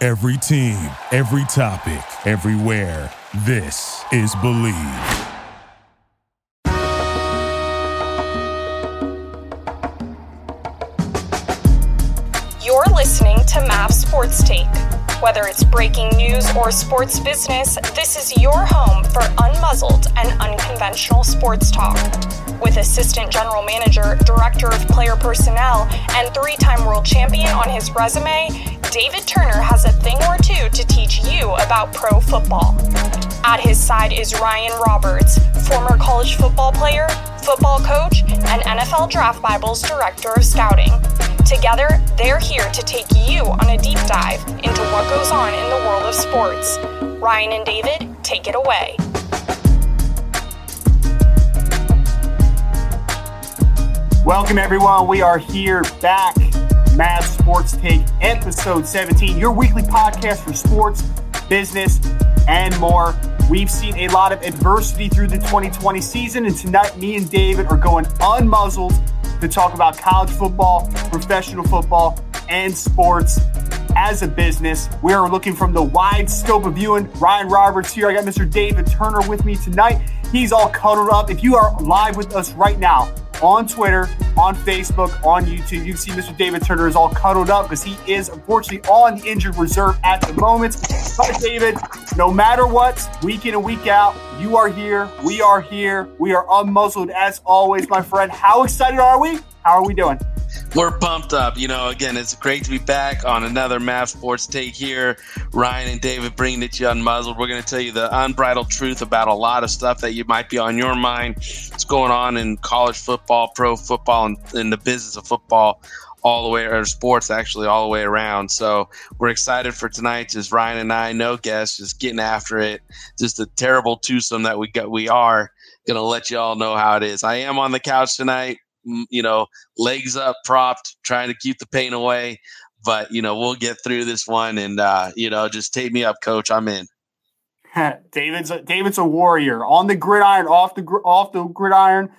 Every team, every topic, everywhere. This is Believe. You're listening to MAV Sports Take. Whether it's breaking news or sports business, this is your home for unmuzzled and unconventional sports talk. With Assistant General Manager, Director of Player Personnel, and three time world champion on his resume, David Turner has a thing or two to teach you about pro football. At his side is Ryan Roberts, former college football player, football coach, and NFL Draft Bible's Director of Scouting. Together, they're here to take you on a deep dive into what goes on in the world of sports. Ryan and David, take it away. Welcome, everyone. We are here back. MAV Sports Take, episode 17, your weekly podcast for sports, business, and more. We've seen a lot of adversity through the 2020 season, and tonight, me and David are going unmuzzled to talk about college football, professional football, and sports as a business. We are looking from the wide scope of view. And Ryan Roberts here. I got Mr. David Turner with me tonight. He's all cuddled up. If you are live with us right now, on Twitter, on Facebook, on YouTube. You can see Mr. David Turner is all cuddled up because he is unfortunately on the injured reserve at the moment. But David, no matter what, week in and week out, you are here. We are here. We are unmuzzled as always, my friend. How excited are we? How are we doing? We're pumped up. You know, again, it's great to be back on another MAV Sports Take here. Ryan and David bringing it to you unmuzzled. We're going to tell you the unbridled truth about a lot of stuff that you might be on your mind. What's going on in college football, pro football, and in the business of football all the way, or sports actually all the way around. So we're excited for tonight. Just Ryan and I, no guests, just getting after it. Just a terrible twosome that we got. We are gonna let you all know how it is. I am on the couch tonight you know, legs up, propped, trying to keep the pain away. But you know, we'll get through this one, and uh, you know, just take me up, coach. I'm in. David's a, David's a warrior on the gridiron, off the off the gridiron,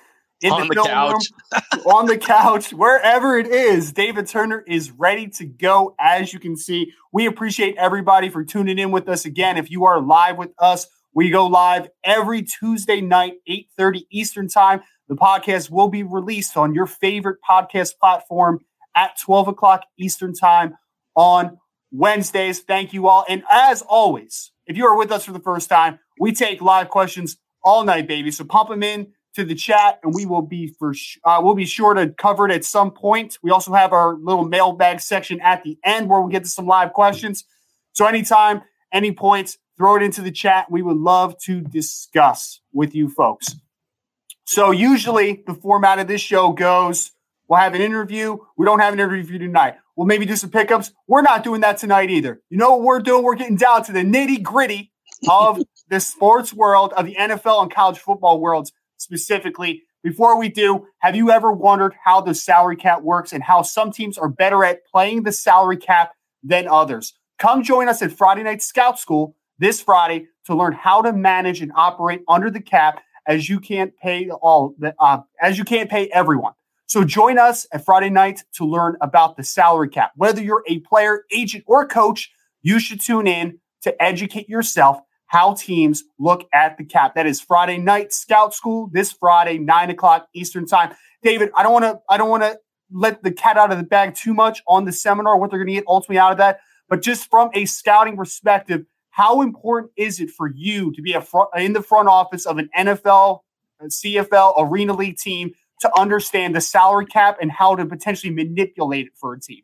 in on the, the couch, on the couch, wherever it is. David Turner is ready to go. As you can see, we appreciate everybody for tuning in with us again. If you are live with us, we go live every Tuesday night, eight thirty Eastern time. The podcast will be released on your favorite podcast platform at 12 o'clock Eastern Time on Wednesdays. Thank you all. And as always, if you are with us for the first time, we take live questions all night, baby. So pump them in to the chat, and we will be for uh, we'll be sure to cover it at some point. We also have our little mailbag section at the end where we'll get to some live questions. So anytime, any points, throw it into the chat. We would love to discuss with you folks. So usually the format of this show goes we'll have an interview. We don't have an interview tonight. We'll maybe do some pickups. We're not doing that tonight either. You know what we're doing? We're getting down to the nitty gritty of the sports world, of the NFL and college football worlds specifically. Before we do, have you ever wondered how the salary cap works and how some teams are better at playing the salary cap than others? Come join us at Friday Night Scout School this Friday to learn how to manage and operate under the cap as you can't pay all uh, as you can't pay everyone. So join us at Friday night to learn about the salary cap. Whether you're a player, agent, or coach, you should tune in to educate yourself how teams look at the cap. That is Friday night scout school this Friday, nine o'clock Eastern time. David, I don't want to I don't want to let the cat out of the bag too much on the seminar, what they're going to get ultimately out of that. but just from a scouting perspective, how important is it for you to be a front, in the front office of an NFL, CFL, Arena League team to understand the salary cap and how to potentially manipulate it for a team?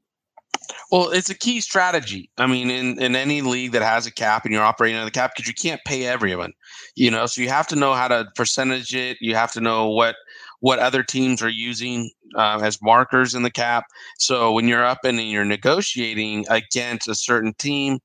Well, it's a key strategy. I mean, in, in any league that has a cap and you're operating on the cap, because you can't pay everyone, you know, so you have to know how to percentage it. You have to know what what other teams are using uh, as markers in the cap. So when you're up and you're negotiating against a certain team,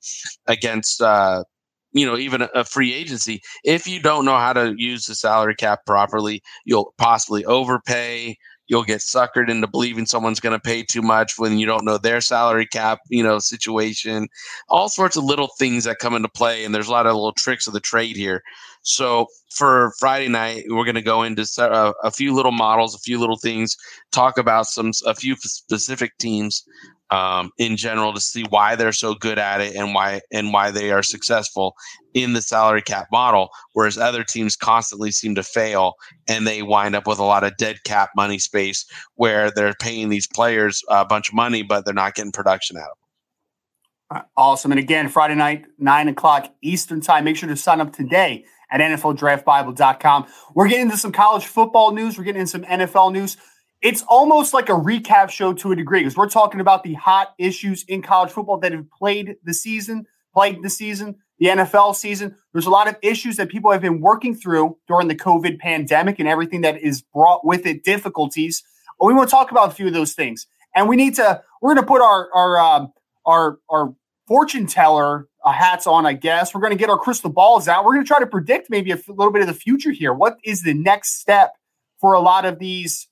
against uh, you know even a, a, free agency, if you don't know how to use the salary cap properly, you'll possibly overpay you'll get suckered into believing someone's going to pay too much when you don't know their salary cap, you know, situation. All sorts of little things that come into play, and there's a lot of little tricks of the trade here. So for Friday night, we're going to go into a, uh, a, few little models, a few little things, talk about some a few specific teams um, in general to see why they're so good at it and why and why they are successful in the salary cap model, whereas other teams constantly seem to fail and they wind up with a lot of dead cap money space where they're paying these players a bunch of money but they're not getting production out of them. Awesome. And again, Friday night, 9 o'clock Eastern Time. Make sure to sign up today at NFLDraftBible.com. We're getting into some college football news. We're getting into some NFL news it's almost like a recap show to a degree because we're talking about the hot issues in college football that have played the season, played the season, the NFL season. There's a lot of issues that people have been working through during the COVID pandemic and everything that is brought with it difficulties. But we want to talk about a few of those things, and we need to. We're going to put our our um, our our fortune teller uh, hats on, I guess. We're going to get our crystal balls out. We're going to try to predict maybe a f- little bit of the future here. What is the next step for a lot of these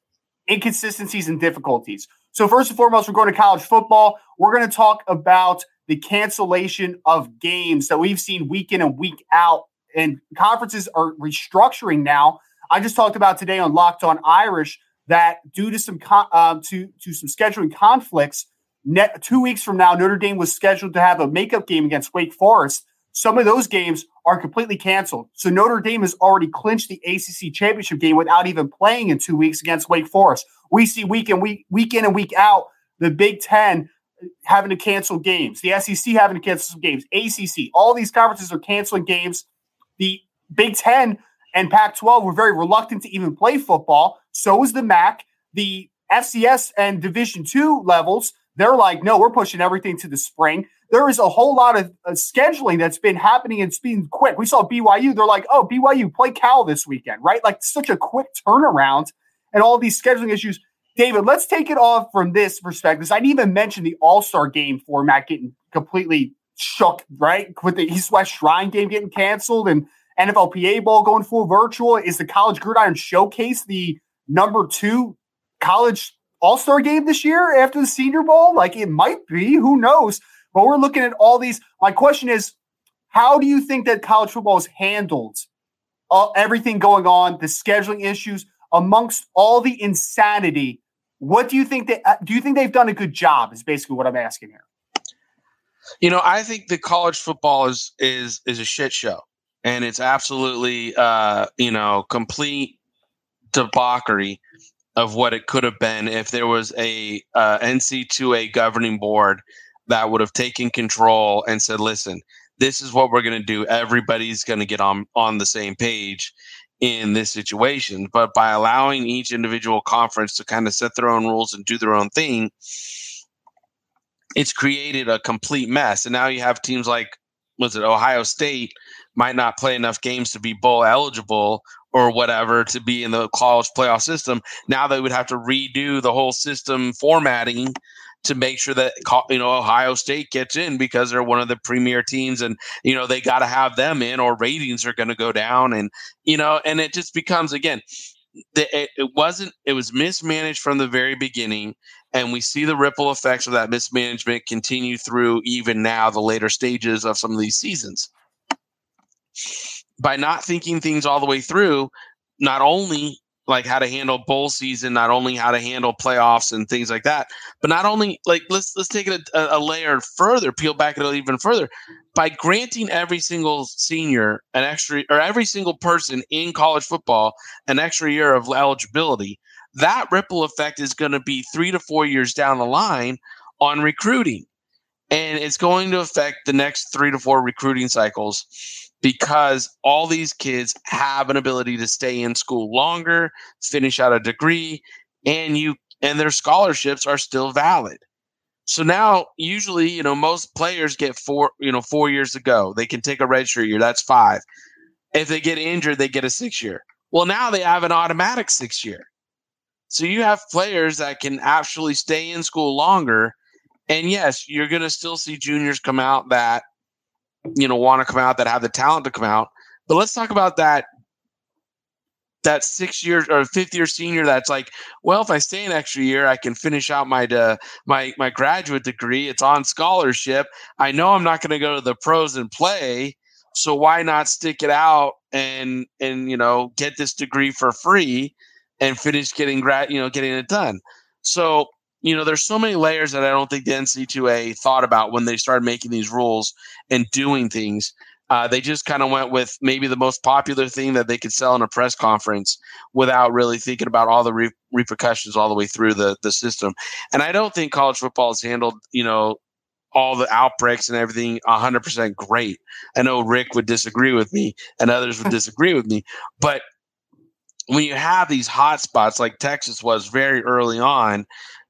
inconsistencies and difficulties. So, first and foremost, we're going to college football. We're going to talk about the cancellation of games that we've seen week in and week out, and conferences are restructuring now. I just talked about today on Locked On Irish that due to some con- um, to to some scheduling conflicts, net, two weeks from now, Notre Dame was scheduled to have a makeup game against Wake Forest. Some of those games are completely canceled. So Notre Dame has already clinched the ACC championship game without even playing in two weeks against Wake Forest. We see week in week week in and week out the Big Ten having to cancel games, the SEC having to cancel some games, ACC, all these conferences are canceling games. The Big Ten and Pac-12 were very reluctant to even play football. So is the MAC. The FCS and Division two levels, they're like, no, we're pushing everything to the spring there is a whole lot of uh, scheduling that's been happening and it's been quick. We saw BYU. They're like, oh, BYU play Cal this weekend, right? Like such a quick turnaround and all these scheduling issues. David, let's take it off from this perspective. I didn't even mention the All Star game format getting completely shook, right? With the East West Shrine game getting canceled and NFLPA Bowl going full virtual. Is the College Gridiron Showcase the number two college All Star game this year after the Senior Bowl? Like it might be. Who knows? But we're looking at all these. My question is, how do you think that college football is handled? Uh, everything going on, the scheduling issues, amongst all the insanity. What do you think that? Uh, do you think they've done a good job? Is basically what I'm asking here. You know, I think the college football is is is a shit show, and it's absolutely uh, you know complete debauchery of what it could have been if there was a uh, NC2A governing board that would have taken control and said, listen, this is what we're going to do. Everybody's going to get on, on the same page in this situation. But by allowing each individual conference to kind of set their own rules and do their own thing, it's created a complete mess. And now you have teams like, was it Ohio State might not play enough games to be bowl eligible or whatever to be in the college playoff system. Now they would have to redo the whole system formatting to make sure that you know Ohio State gets in because they're one of the premier teams, and you know they got to have them in, or ratings are going to go down, and you know, and it just becomes again. It, it wasn't. It was mismanaged from the very beginning, and we see the ripple effects of that mismanagement continue through even now the later stages of some of these seasons. By not thinking things all the way through, not only like how to handle bowl season, not only how to handle playoffs and things like that, but not only like let's let's take it a, a layer further, peel back it even further by granting every single senior an extra or every single person in college football an extra year of eligibility. That ripple effect is going to be three to four years down the line on recruiting. And it's going to affect the next three to four recruiting cycles because all these kids have an ability to stay in school longer, finish out a degree, and you and their scholarships are still valid. So now usually, you know, most players get four, you know, four years to go. They can take a redshirt year, that's five. If they get injured, they get a six year. Well, now they have an automatic six year. So you have players that can actually stay in school longer. And yes, you're going to still see juniors come out that you know want to come out that have the talent to come out. But let's talk about that that six year or fifth year senior that's like, well, if I stay an extra year, I can finish out my uh, my my graduate degree. It's on scholarship. I know I'm not going to go to the pros and play, so why not stick it out and and you know get this degree for free and finish getting grad you know getting it done. So you know, there's so many layers that I don't think the NC2A thought about when they started making these rules and doing things. Uh, they just kind of went with maybe the most popular thing that they could sell in a press conference without really thinking about all the re- repercussions all the way through the, the system. And I don't think college football has handled, you know, all the outbreaks and everything 100% great. I know Rick would disagree with me and others would disagree with me, but when you have these hot spots like Texas was very early on,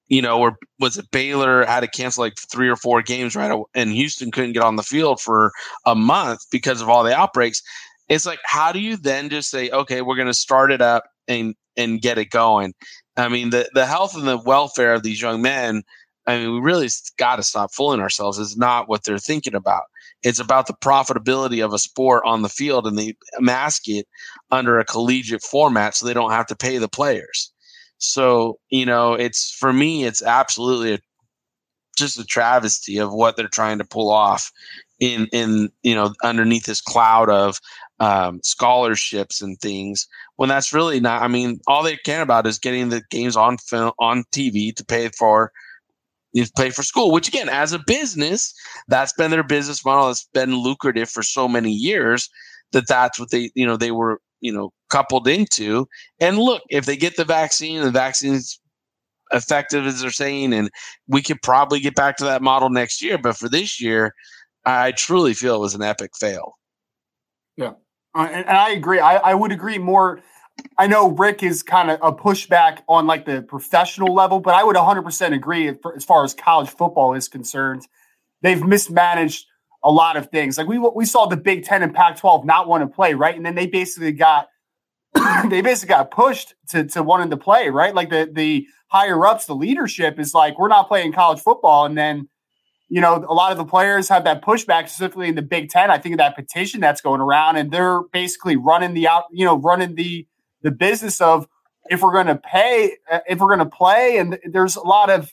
you know, or was it Baylor had to cancel like three or four games right and Houston couldn't get on the field for a month because of all the outbreaks. It's like how do you then just say, okay, we're going to start it up and and get it going? I mean, the the health and the welfare of these young men. I mean, we really got to stop fooling ourselves. Is not what they're thinking about. It's about the profitability of a sport on the field, and they mask it under a collegiate format so they don't have to pay the players. So, you know, it's for me, it's absolutely a, just a travesty of what they're trying to pull off in, in, you know, underneath this cloud of um, scholarships and things when that's really not, I mean, all they care about is getting the games on film, on TV to pay for, you pay for school, which again, as a business, that's been their business model. It's been lucrative for so many years that that's what they, you know, they were you know coupled into. And look, if they get the vaccine, the vaccine's effective as they're saying, and we could probably get back to that model next year. But for this year, I truly feel it was an epic fail. Yeah, uh, and, and, I agree. I, I would agree more. I know Rick is kind of a pushback on like the professional level, but I would 100% agree as far as college football is concerned. They've mismanaged a lot of things. Like we we saw the Big Ten and Pac-12 not want to play, right? And then they basically got they basically got pushed to to wanting to play, right? Like the the higher ups, the leadership is like, we're not playing college football, and then you know a lot of the players have that pushback, specifically in the Big Ten. I think of that petition that's going around, and they're basically running the out, you know, running the the business of if we're going to pay, uh, if we're going to play, and there's a lot of.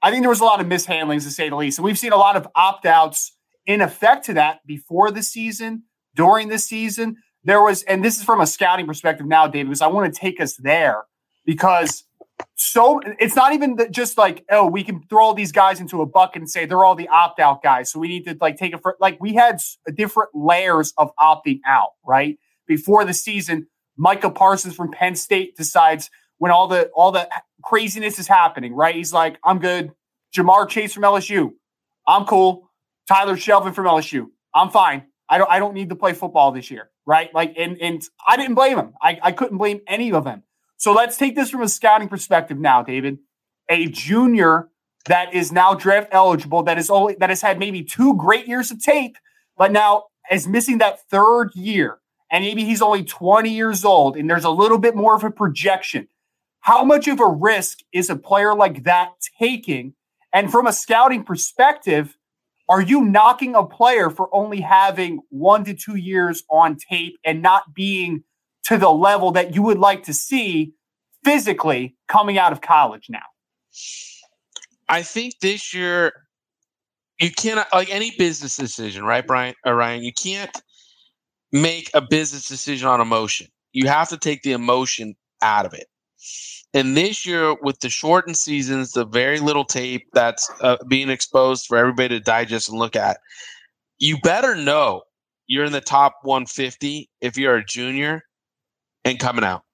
I think there was a lot of mishandlings to say the least. And we've seen a lot of opt outs in effect to that before the season, during the season. There was, and this is from a scouting perspective now, David, because I want to take us there because so it's not even just like oh we can throw all these guys into a bucket and say they're all the opt out guys. So we need to like take it for like we had different layers of opting out right? Before the season micah parsons from penn state decides when all the all the craziness is happening right? He's like i'm good. Ja'Marr Chase from lsu i'm cool Tyler Shelvin from LSU. I'm fine. I don't I don't need to play football this year, right? Like and and I didn't blame him. I, I couldn't blame any of them. So let's take this from a scouting perspective now, David. A junior that is now draft eligible, that is only that has had maybe two great years of tape, but now is missing that third year. And maybe he's only 20 years old and there's a little bit more of a projection. How much of a risk is a player like that taking? And from a scouting perspective, are you knocking a player for only having one to two years on tape and not being to the level that you would like to see physically coming out of college now? I think this year you cannot like any business decision, right, Brian or Ryan? You can't make a business decision on emotion. You have to take the emotion out of it. And this year, with the shortened seasons, the very little tape that's uh, being exposed for everybody to digest and look at, you better know you're in the top 150 if you're a junior and coming out.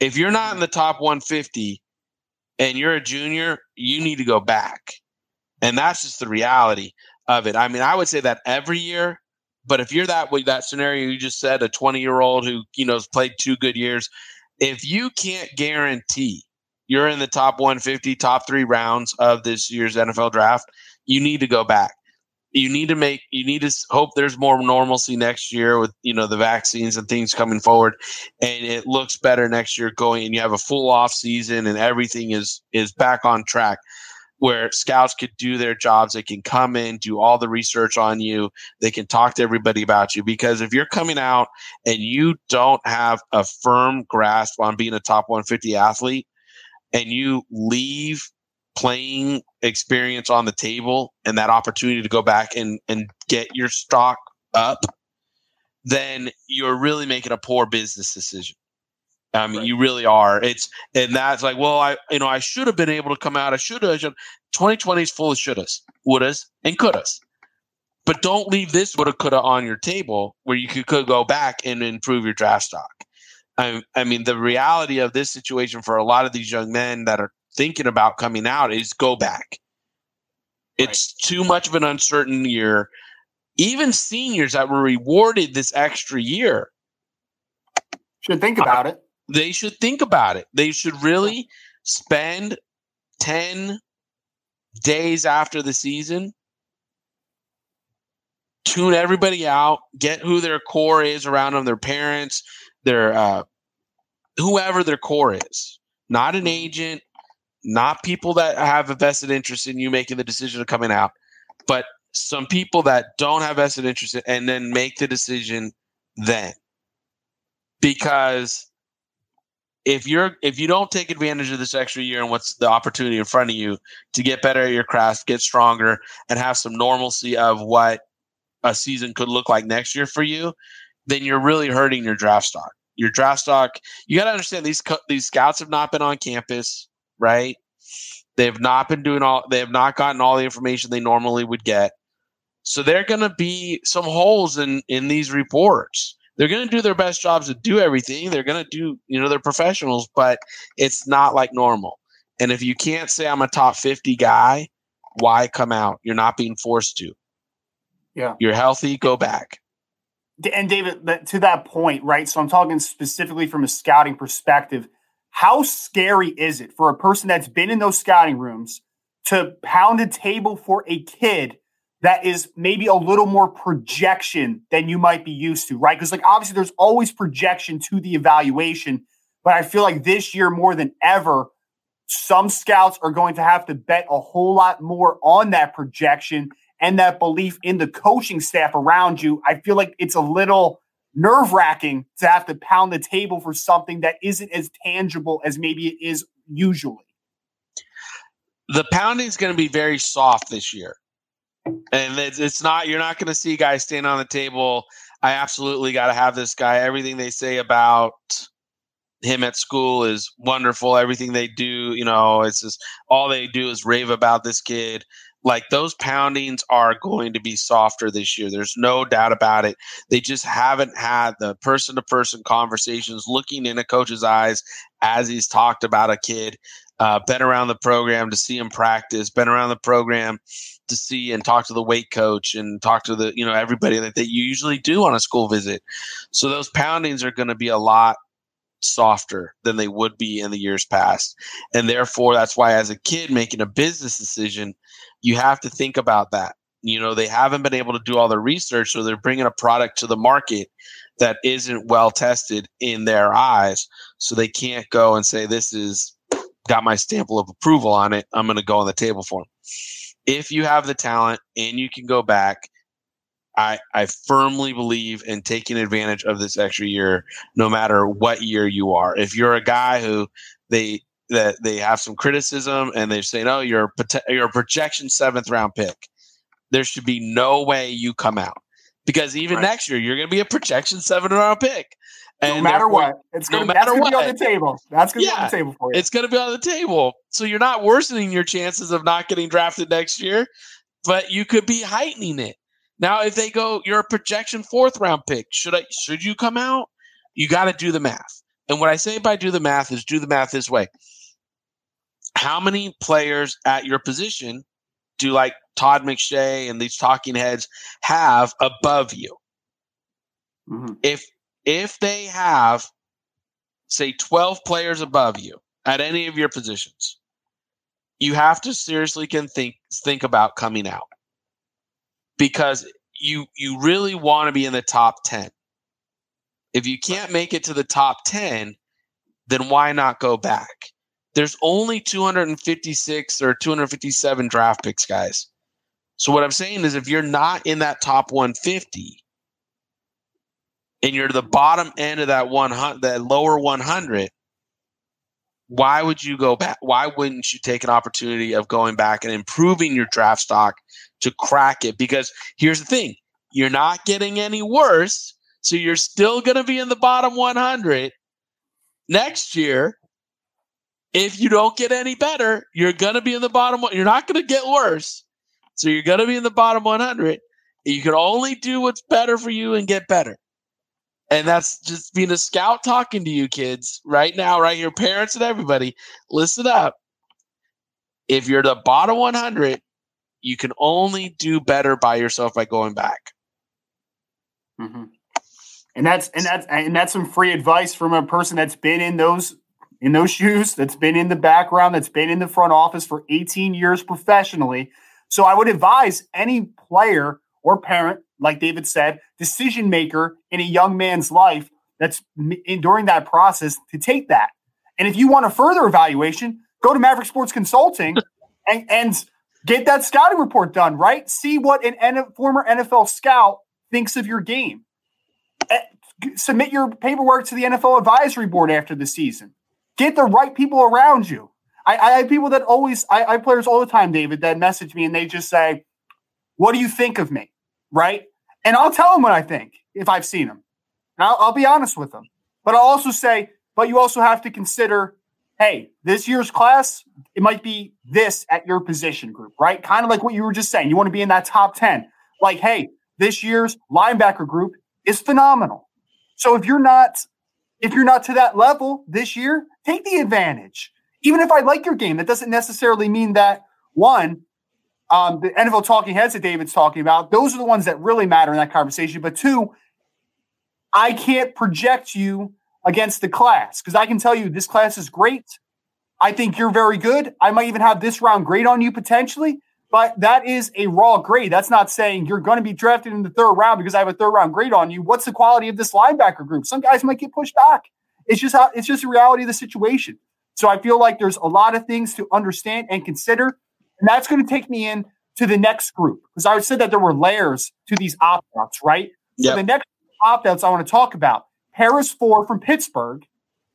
If you're not in the top 150 and you're a junior, you need to go back And that's just the reality of it. I mean, I would say that every year, but if you're that way, that scenario you just said, a 20 year old who, you know, has played two good years, if you can't guarantee you're in the top 150, top three rounds of this year's NFL draft, you need to go back. You need to make, you need to hope there's more normalcy next year with, you know, the vaccines and things coming forward and it looks better next year going and you have a full off season and everything is, is back on track where scouts could do their jobs. They can come in, do all the research on you. They can talk to everybody about you. Because if you're coming out and you don't have a firm grasp on being a top 150 athlete and you leave playing experience on the table and that opportunity to go back and, and get your stock up, then you're really making a poor business decision. I mean, right. you really are. It's and that's like, well, I you know, I should have been able to come out. I should have. 2020 is full of shouldas, wouldas, and couldas. But don't leave this woulda, coulda on your table where you could, could go back and improve your draft stock. I, I mean, the reality of this situation for a lot of these young men that are thinking about coming out is go back. Right. It's too much of an uncertain year. Even seniors that were rewarded this extra year should think about it they should think about it. They should really spend 10 days after the season, tune everybody out, get who their core is around them, their parents, their uh, whoever their core is. Not an agent, not people that have a vested interest in you making the decision of coming out, but some people that don't have vested interest in, and then make the decision then. Because if you're if you don't take advantage of this extra year and what's the opportunity in front of you to get better at your craft, get stronger, and have some normalcy of what a season could look like next year for you, then you're really hurting your draft stock. Your draft stock, you got to understand these these scouts have not been on campus, right? They have not been doing all. They have not gotten all the information they normally would get. So there are going to be some holes in in these reports they're going to do their best jobs to do everything. They're going to do, you know, they're professionals, but it's not like normal. And if you can't say I'm a top 50 guy, why come out? You're not being forced to. Yeah. You're healthy, go back. And David, to that point, right? So I'm talking specifically from a scouting perspective. How scary is it for a person that's been in those scouting rooms to pound a table for a kid that is maybe a little more projection than you might be used to, right? Because, like, obviously, there's always projection to the evaluation, but I feel like this year more than ever, some scouts are going to have to bet a whole lot more on that projection and that belief in the coaching staff around you. I feel like it's a little nerve wracking to have to pound the table for something that isn't as tangible as maybe it is usually. The pounding is going to be very soft this year and it's, it's not you're not going to see guys stand on the table. I absolutely got to have this guy. Everything they say about him at school is wonderful. Everything they do you know it's just all they do is rave about this kid. Like those poundings are going to be softer this year. There's no doubt about it. They just haven't had the person to person conversations looking in a coach's eyes as he's talked about a kid uh, been around the program to see him practice been around the program to see and talk to the weight coach and talk to the you know everybody that you usually do on a school visit. So those poundings are going to be a lot softer than they would be in the years past. And therefore that's why as a kid making a business decision, you have to think about that. You know, they haven't been able to do all the research so they're bringing a product to the market that isn't well tested in their eyes. So they can't go and say this is got my stamp of approval on it. I'm going to go on the table for them if you have the talent and you can go back, I, I firmly believe in taking advantage of this extra year, no matter what year you are. If you're a guy who they that they have some criticism and they're saying, "Oh, you're a, you're a projection seventh round pick," there should be no way you come out because even right. next year you're going to be a projection seventh round pick. And no matter what, it's going no to be on the table. That's going to yeah, be on the table for you. It's going to be on the table. So you're not worsening your chances of not getting drafted next year, but you could be heightening it. Now, if they go, you're a projection fourth round pick. Should I? Should you come out? You got to do the math. And what I say by do the math is do the math this way. How many players at your position do like Todd McShay and these talking heads have above you? Mm-hmm. If if they have say 12 players above you at any of your positions, you have to seriously can think think about coming out. Because you you really want to be in the top 10. If you can't make it to the top 10, then why not go back? There's only 256 or 257 draft picks, guys. So what I'm saying is if you're not in that top 150 and you're the bottom end of that 100 that lower 100, why would you go back? Why wouldn't you take an opportunity of going back and improving your draft stock to crack it? Because here's the thing, you're not getting any worse, so you're still going to be in the bottom 100 next year, if you don't get any better, you're going to be in the bottom one. You're not going to get worse. So you're going to be in the bottom 100. You can only do what's better for you and get better. And that's just being a scout talking to you kids right now, right here, parents and everybody. Listen up. If you're the bottom 100, you can only do better by yourself by going back. Mm-hmm. And that's and that's and that's some free advice from a person that's been in those in those shoes, that's been in the background, that's been in the front office for 18 years professionally. So I would advise any player or parent, like David said, decision maker in a young man's life that's in, during that process to take that. And if you want a further evaluation, go to Maverick Sports Consulting and, and get that scouting report done, right? See what an N- former NFL scout thinks of your game eh, submit your paperwork to the NFL advisory board after the season. Get the right people around you. I, I have people that always, I, I have players all the time, David, that message me and they just say, What do you think of me? Right. And I'll tell them what I think if I've seen them. And I'll, I'll be honest with them. But I'll also say, But you also have to consider, hey, this year's class, it might be this at your position group, right? Kind of like what you were just saying. You want to be in that top 10. Like, hey, this year's linebacker group is phenomenal. So if you're not if you're not to that level this year, take the advantage. Even if I like your game, that doesn't necessarily mean that one, um, the NFL talking heads that David's talking about, those are the ones that really matter in that conversation. But two, I can't project you against the class because I can tell you this class is great. I think you're very good. I might even have this round grade on you potentially. But that is a raw grade. That's not saying you're going to be drafted in the third round because I have a third round grade on you. What's the quality of this linebacker group? Some guys might get pushed back. It's just how it's just the reality of the situation. So I feel like there's a lot of things to understand and consider. And that's going to take me in to the next group because I said that there were layers to these opt outs, right? Yep. So the next opt outs I want to talk about Paris Ford from Pittsburgh,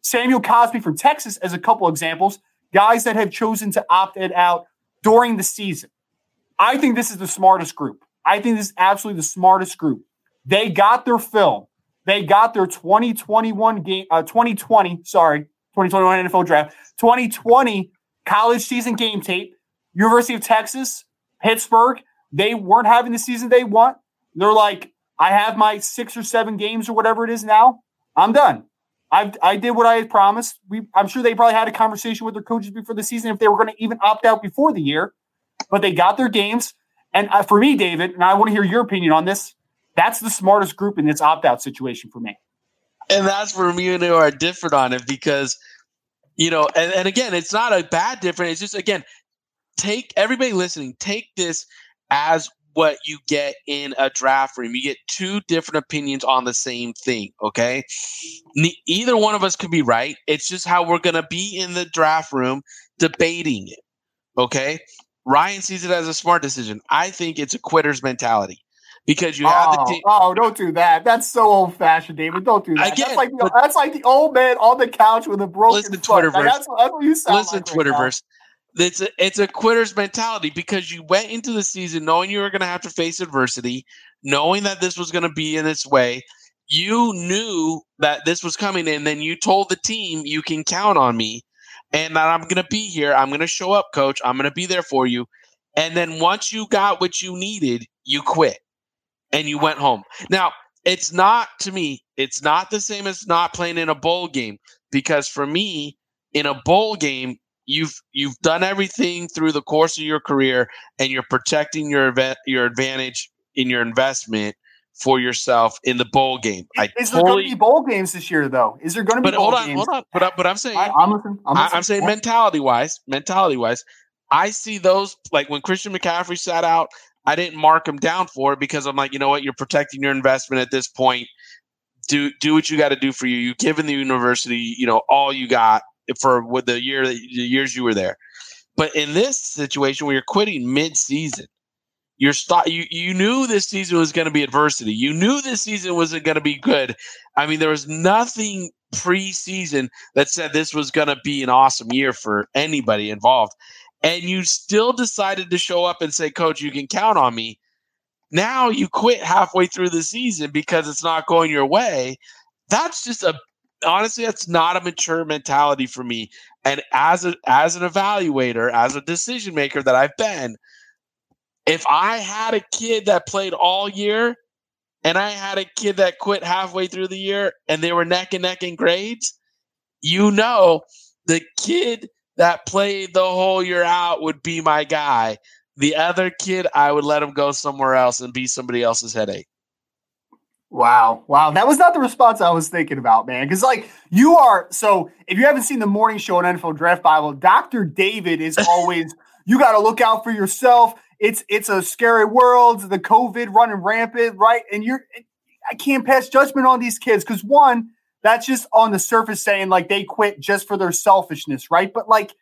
Samuel Cosmi from Texas, as a couple examples, guys that have chosen to opt it out during the season. I think this is the smartest group. I think this is absolutely the smartest group. They got their film. They got their 2021 game, uh, 2020, sorry, 2021 NFL draft, 2020 college season game tape. University of Texas, Pittsburgh, they weren't having the season they want. They're like, I have my six or seven games or whatever it is now. I'm done. I I did what I had promised. We I'm sure they probably had a conversation with their coaches before the season if they were going to even opt out before the year but they got their games. And uh, for me, David, and I want to hear your opinion on this, that's the smartest group in this opt out situation for me. And that's where me and you are different on it because, you know, and, and again, it's not a bad difference. It's just, again, take everybody listening, take this as what you get in a draft room. You get two different opinions on the same thing. Okay. Ne- either one of us could be right. It's just how we're going to be in the draft room debating it. Okay. Ryan sees it as a smart decision. I think it's a quitter's mentality because you have oh, the team. Oh, don't do that. That's so old fashioned, David. Don't do that. Again, that's like the, that's like the old man on the couch with a broken listen, foot. Twitterverse. Like, that's, that's what you sound listen, like Twitterverse. It's a, it's a quitter's mentality because you went into the season knowing you were going to have to face adversity, knowing that this was going to be in its way. You knew that this was coming, and then you told the team you can count on me and that I'm going to be here. I'm going to show up, coach. I'm going to be there for you. And then once you got what you needed, you quit and you went home. Now, it's not to me, it's not the same as not playing in a bowl game because for me, in a bowl game, you've you've done everything through the course of your career, and you're protecting your event your advantage in your investment for yourself in the bowl game. I is there going to be bowl games this year, though? Is there going to be? But hold on, games? hold on. But but I'm saying, I, am listening. I'm, listening. I'm saying mentality wise, mentality wise, I see those like when Christian McCaffrey sat out. I didn't mark him down for it because I'm like, you know what, you're protecting your investment at this point. Do do what you got to do for you. You've given the university, you know, all you got for with the year the years you were there. But in this situation where you're quitting mid-season, you're st- you you knew this season was going to be adversity. You knew this season wasn't going to be good. I mean, there was nothing preseason that said this was going to be an awesome year for anybody involved. And you still decided to show up and say, "Coach, you can count on me." Now you quit halfway through the season because it's not going your way. That's just a honestly, that's not a mature mentality for me. And as a as an evaluator, as a decision maker that I've been, if I had a kid that played all year and I had a kid that quit halfway through the year and they were neck and neck in grades, you know, the kid that played the whole year out would be my guy. The other kid, I would let him go somewhere else and be somebody else's headache. Wow. Wow. That was not the response I was thinking about, man. Because, like, you are so if you haven't seen the morning show on NFL Draft Bible, Dr. David is always, you got to look out for yourself it's it's a scary world, the COVID running rampant, right? And you're I can't pass judgment on these kids because one, that's just on the surface saying like they quit just for their selfishness, right? But like,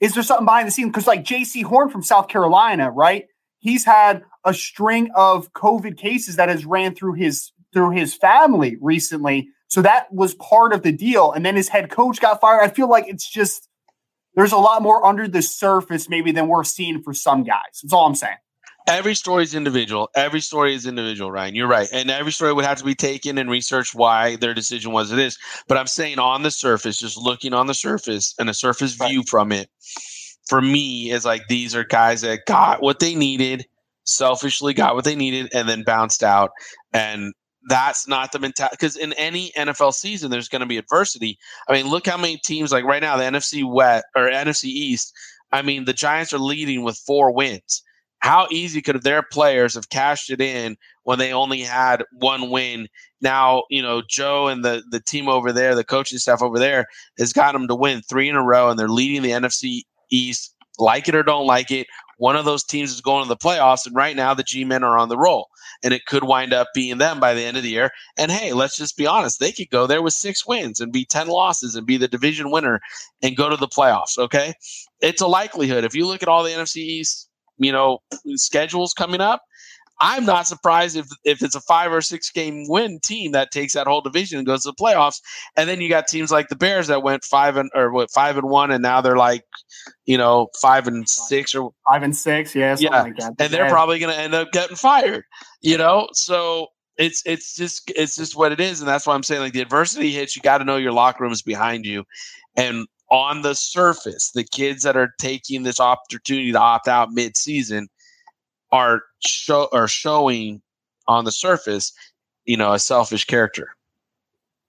is there something behind the scenes? Because like Jaycee Horn from South Carolina, right? He's had a string of COVID cases that has ran through his through his family recently. So that was part of the deal. And then his head coach got fired. I feel like it's just there's a lot more under the surface maybe than we're seeing for some guys. That's all I'm saying. Every story is individual. Every story is individual, Ryan. You're right. And every story would have to be taken and researched why their decision was it is. But I'm saying on the surface, just looking on the surface and a surface view from it, for me, is like these are guys that got what they needed, selfishly got what they needed, and then bounced out. And that's not the mentality because in any NFL season there's going to be adversity. I mean, look how many teams like right now the NFC West or NFC East. I mean, the Giants are leading with four wins. How easy could their players have cashed it in when they only had one win? Now, you know, Joe and the the team over there, the coaching staff over there, has got them to win three in a row, and they're leading the NFC East. Like it or don't like it, one of those teams is going to the playoffs, and right now the G men are on the roll, and it could wind up being them by the end of the year. And hey, let's just be honest, they could go there with six wins and be 10 losses and be the division winner and go to the playoffs. Okay. It's a likelihood. If you look at all the NFC East, you know, schedules coming up, I'm not surprised if if it's a five or six game win team that takes that whole division and goes to the playoffs. And then you got teams like the Bears that went five and or what five and one, and now they're like, you know, five and six or five and six, yeah, yeah, like and they're probably going to end up getting fired. You know, so it's it's just it's just what it is, and that's why I'm saying like the adversity hits. You got to know your locker room is behind you, and on the surface, the kids that are taking this opportunity to opt out mid-season are show are showing on the surface, you know, a selfish character.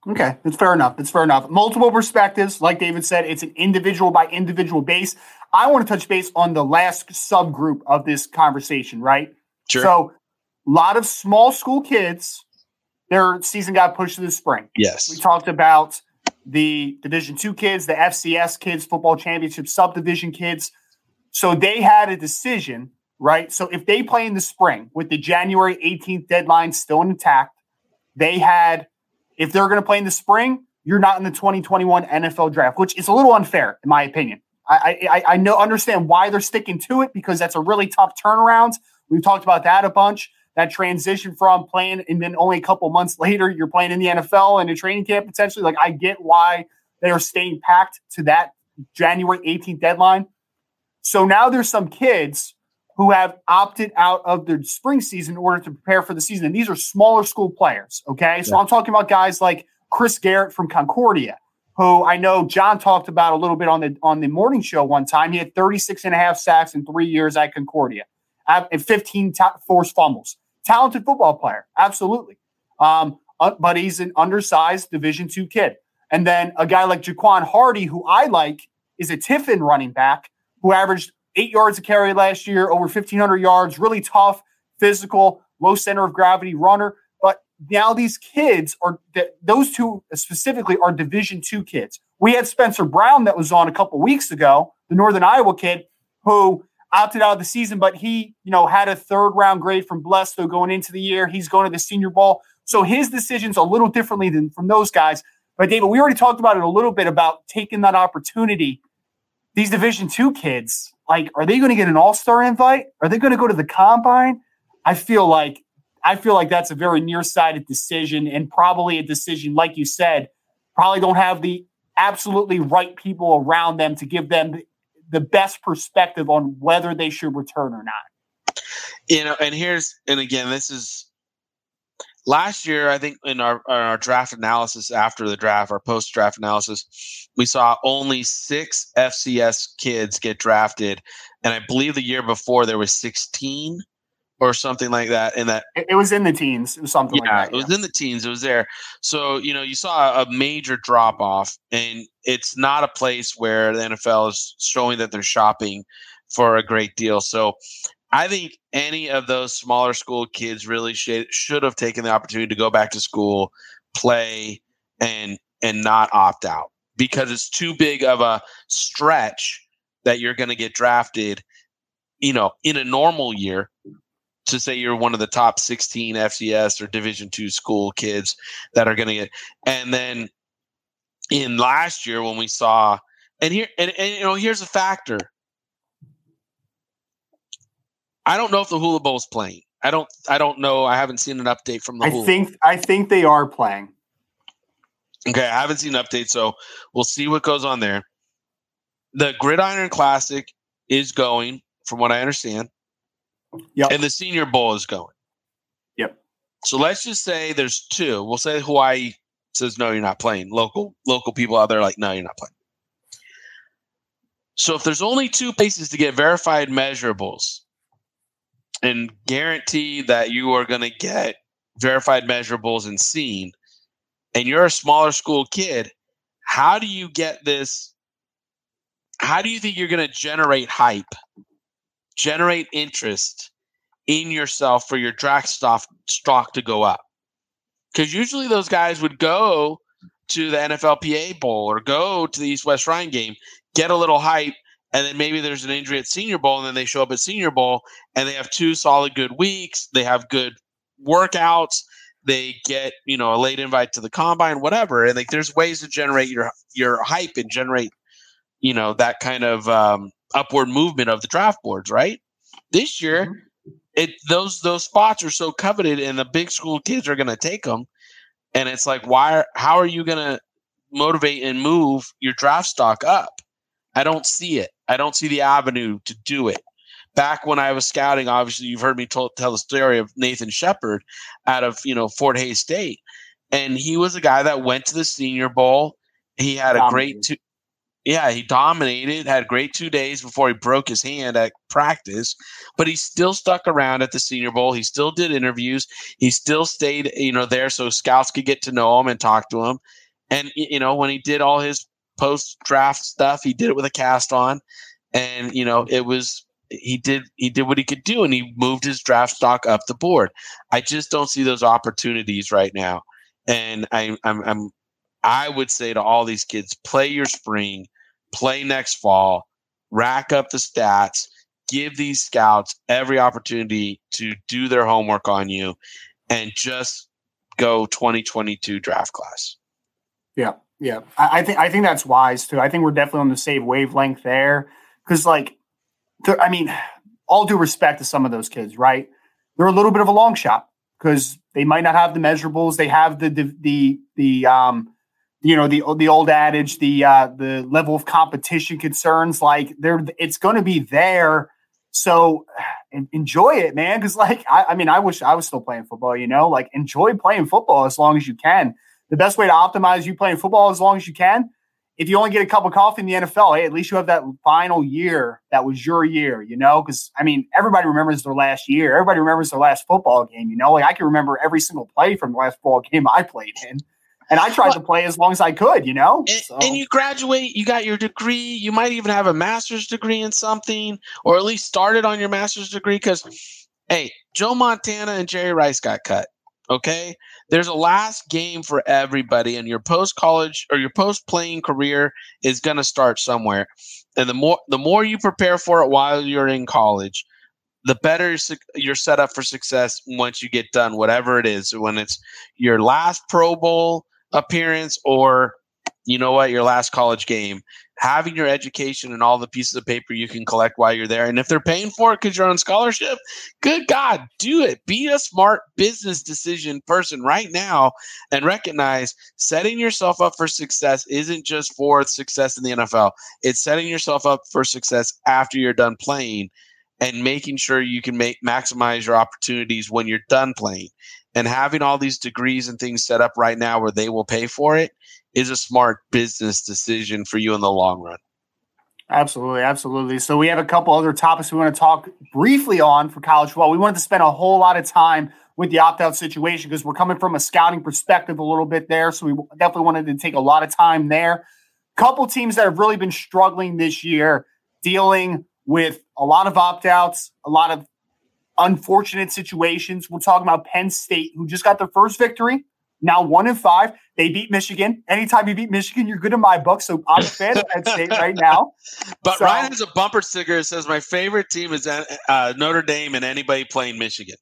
Okay, it's fair enough. It's fair enough. Multiple perspectives, like David said, it's an individual by individual base. I want to touch base on the last subgroup of this conversation, right? Sure. So, a lot of small school kids, their season got pushed to the spring. Yes. We talked about the Division two kids, the FCS kids, football championship subdivision kids. So they had a decision right? So if they play in the spring with the January 18th deadline still intact, they had, if they're going to play in the spring, you're not in the 2021 NFL draft, which is a little unfair, in my opinion. I, I, I know understand why they're sticking to it because that's a really tough turnaround. We've talked about that a bunch. That transition from playing and then only a couple months later you're playing in the NFL and a training camp potentially. Like I get why they are staying packed to that January 18th deadline. So now there's some kids who have opted out of the spring season in order to prepare for the season. And these are smaller school players. Okay. So yeah. I'm talking about guys like Chris Garrett from Concordia, who I know John talked about a little bit on the on the morning show one time. He had 36 and a half sacks in three years at Concordia and 15 t- forced fumbles. Talented football player. Absolutely. Um, uh, but he's an undersized Division two kid. And then a guy like Jaquan Hardy, who I like is a Tiffin running back who averaged eight yards a carry last year, over 1,500 yards, really tough, physical, low center of gravity runner. But now these kids are those two specifically are Division two kids. We had Spencer Brown that was on a couple weeks ago, the Northern Iowa kid who opted out of the season, but he, you know, had a third round grade from Blesto going into the year. He's going to the Senior Bowl, so his decisions a little differently than from those guys. But David, we already talked about it a little bit about taking that opportunity. These Division two kids, like, are they going to get an All Star invite? Are they going to go to the combine? I feel like I feel like that's a very nearsighted decision and probably a decision, like you said, probably don't have the absolutely right people around them to give them the best perspective on whether they should return or not. You know, and here's and again, this is last year. I think in our our draft analysis after the draft, our post draft analysis, we saw only six FCS kids get drafted, and I believe the year before there was sixteen or something like that. And that it, it was in the teens. It was something yeah, like that. It was in the teens. It was there. So, you know, you saw a major drop off, and it's not a place where the NFL is showing that they're shopping for a great deal. So I think any of those smaller school kids really should, should have taken the opportunity to go back to school, play, and and not opt out because it's too big of a stretch that you're going to get drafted you know in a normal year to say you're one of the top 16 FCS or Division two school kids that are going to get, and then in last year when we saw, and here, and, and you know, here's a factor. I don't know if the Hula Bowl is playing. I don't. I don't know. I haven't seen an update from the. I Hula think. Bowl. I think they are playing. Okay, I haven't seen an update, so we'll see what goes on there. The Gridiron Classic is going, from what I understand. Yep. And the Senior Bowl is going. Yep. So let's just say there's two. We'll say Hawaii says no, you're not playing. Local local people out there like no, you're not playing. So if there's only two places to get verified measurables and guarantee that you are going to get verified measurables and seen, and you're a smaller school kid, how do you get this? How do you think you're going to generate hype generate interest in yourself for your draft stock, stock to go up. Because usually those guys would go to the NFLPA Bowl or go to the East West Shrine game, get a little hype, and then maybe there's an injury at Senior Bowl, and then they show up at Senior Bowl and they have two solid good weeks. They have good workouts. They get you know a late invite to the combine, whatever. And like there's ways to generate your your hype and generate you know that kind of um, upward movement of the draft boards, right? This year, mm-hmm. it those those spots are so coveted, and the big school kids are going to take them. And it's like, why? How are you going to motivate and move your draft stock up? I don't see it. I don't see the avenue to do it. Back when I was scouting, obviously you've heard me tell the story of Nathan Shepherd out of you know Fort Hays State, and he was a guy that went to the Senior Bowl. He had a great two, yeah, he dominated, had great two days before he broke his hand at practice, but he still stuck around at the Senior Bowl. He still did interviews. He still stayed, you know, there so scouts could get to know him and talk to him. And you know, when he did all his post draft stuff, he did it with a cast on, and you know, it was he did he did what he could do, and he moved his draft stock up the board. I just don't see those opportunities right now, and I, I'm, I'm I would say to all these kids, play your spring play next fall, rack up the stats, give these scouts every opportunity to do their homework on you, and just go 2022 draft class. Yeah, yeah. I, I think I think that's wise too. I think we're definitely on the same wavelength there because, like, I mean, all due respect to some of those kids, right? They're a little bit of a long shot because they might not have the measurables. They have the the the, the um you know the the old adage the uh the level of competition concerns like there it's going to be there so enjoy it man because like I, I mean i wish i was still playing football you know like enjoy playing football as long as you can the best way to optimize you playing football as long as you can if you only get a cup of coffee in the NFL, hey, at least you have that final year that was your year, you know? Because I mean, everybody remembers their last year. Everybody remembers their last football game, you know? Like I can remember every single play from the last football game I played in. And I tried well, to play as long as I could, you know? And, so. and, you graduate, you got your degree, you might even have a master's degree in something, or at least started on your master's degree. Because, hey, Joe Montana and Jerry Rice got cut. Okay. There's a last game for everybody, and your post college or your post playing career is going to start somewhere. And the more the more you prepare for it while you're in college, the better you're set up for success once you get done, whatever it is. When it's your last Pro Bowl appearance or you know what, your last college game, having your education and all the pieces of paper you can collect while you're there. And if they're paying for it because you're on scholarship, good God, do it. Be a smart business decision person right now and recognize setting yourself up for success isn't just for success in the NFL, it's setting yourself up for success after you're done playing and making sure you can make maximize your opportunities when you're done playing and having all these degrees and things set up right now where they will pay for it is a smart business decision for you in the long run. Absolutely, absolutely. So we have a couple other topics we want to talk briefly on for college football. We wanted to spend a whole lot of time with the opt-out situation because we're coming from a scouting perspective a little bit there. So we definitely wanted to take a lot of time there. Couple teams that have really been struggling this year, dealing with a lot of opt-outs, a lot of unfortunate situations. We're talking about Penn State, who just got their first victory now one in five. They beat Michigan. Anytime you beat Michigan, you're good in my book. So I'm a fan of Penn State right now. But so, Ryan has a bumper sticker that says my favorite team is uh, Notre Dame and anybody playing Michigan.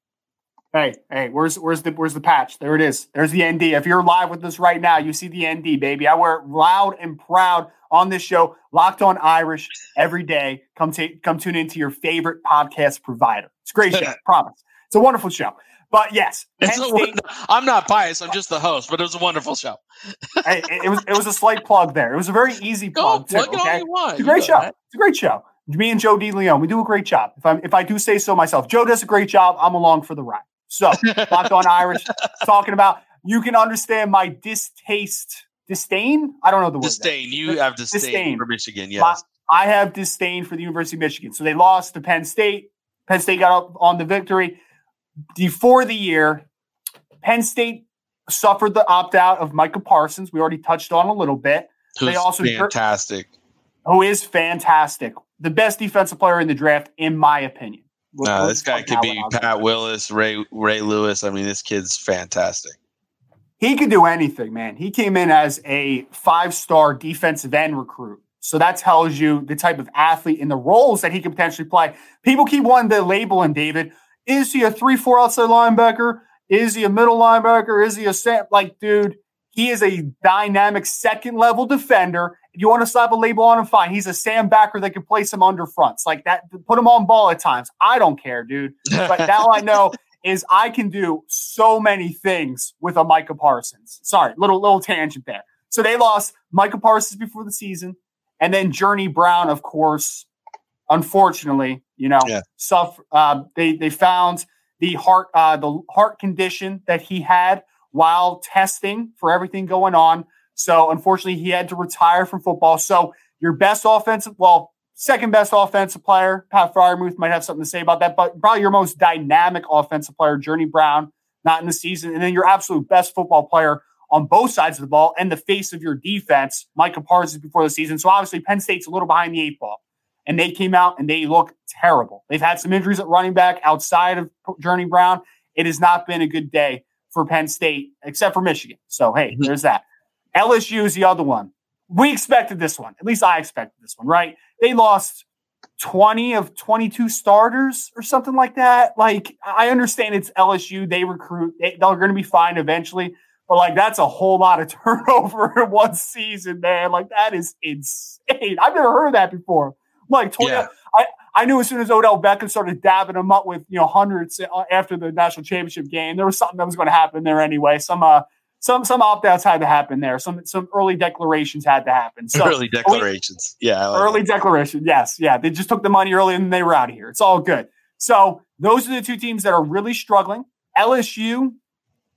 Hey, hey, where's where's the where's the patch? There it is. There's the ND. If you're live with us right now, you see the ND, baby. I wear it loud and proud on this show, locked on Irish every day. Come t- come tune into your favorite podcast provider. It's a great show, promise. It's a wonderful show. But yes, State, I'm not biased. I'm just the host, but it was a wonderful show. it, it, was it was a slight plug there. It was a very easy plug Go, too. Okay? It's a great show. That. It's a great show. Me and Joe D. DeLeon, we do a great job. If I if I do say so myself, Joe does a great job. I'm along for the ride. So, locked on Irish, talking about you can understand my distaste, disdain. I don't know the word. Disdain. You have disdain, disdain, for Michigan. Yes, my, I have disdain for the University of Michigan. So they lost to Penn State. Penn State got up on the victory before the year, Penn State suffered the opt out of Micah Parsons. We already touched on a little bit. Who's they also fantastic. Who is fantastic. The best defensive player in the draft, in my opinion. No, this guy could be Pat Willis, Ray Ray Lewis. I mean, this kid's fantastic. He could do anything, man. He came in as a five star defensive end recruit. So that tells you the type of athlete and the roles that he could potentially play. People keep wanting to label him, David. Is he a 3 4 outside linebacker? Is he a middle linebacker? Is he a set? Like, dude, he is a dynamic second level defender. If you want to slap a label on him, fine. He's a Sam backer that can play some under fronts like that. Put him on ball at times. I don't care, dude. But now I know is I can do so many things with a Micah Parsons. Sorry, little little tangent there. So they lost Micah Parsons before the season, and then Journey Brown, of course, unfortunately, you know, yeah. suffer. Uh, they they found the heart uh, the heart condition that he had while testing for everything going on. So unfortunately, he had to retire from football. So your best offensive, well, second best offensive player, Pat Freiermuth might have something to say about that, but probably your most dynamic offensive player, Journey Brown, not in the season, and then your absolute best football player on both sides of the ball and the face of your defense, Micah Parsons before the season. So obviously, Penn State's a little behind the eight ball and they came out and they look terrible. They've had some injuries at running back outside of Journey Brown. It has not been a good day for Penn State, except for Michigan. So, hey, mm-hmm. there's that. LSU is the other one. We expected this one. At least I expected this one, right? They lost 20 of 22 starters or something like that. Like, I understand it's LSU. They recruit, they, they're going to be fine eventually. But like that's a whole lot of turnover in one season, man. Like that is insane. I've never heard of that before. Like, 20, yeah. I, I knew as soon as Odell Beckham started dabbing him up with, you know, hundreds uh, after the national championship game, there was something that was going to happen there anyway. Some, uh, some some opt outs had to happen there. Some some early declarations had to happen. So early declarations, yeah. Like early declaration, yes, yeah. They just took the money early and they were out of here. It's all good. So those are the two teams that are really struggling. LSU,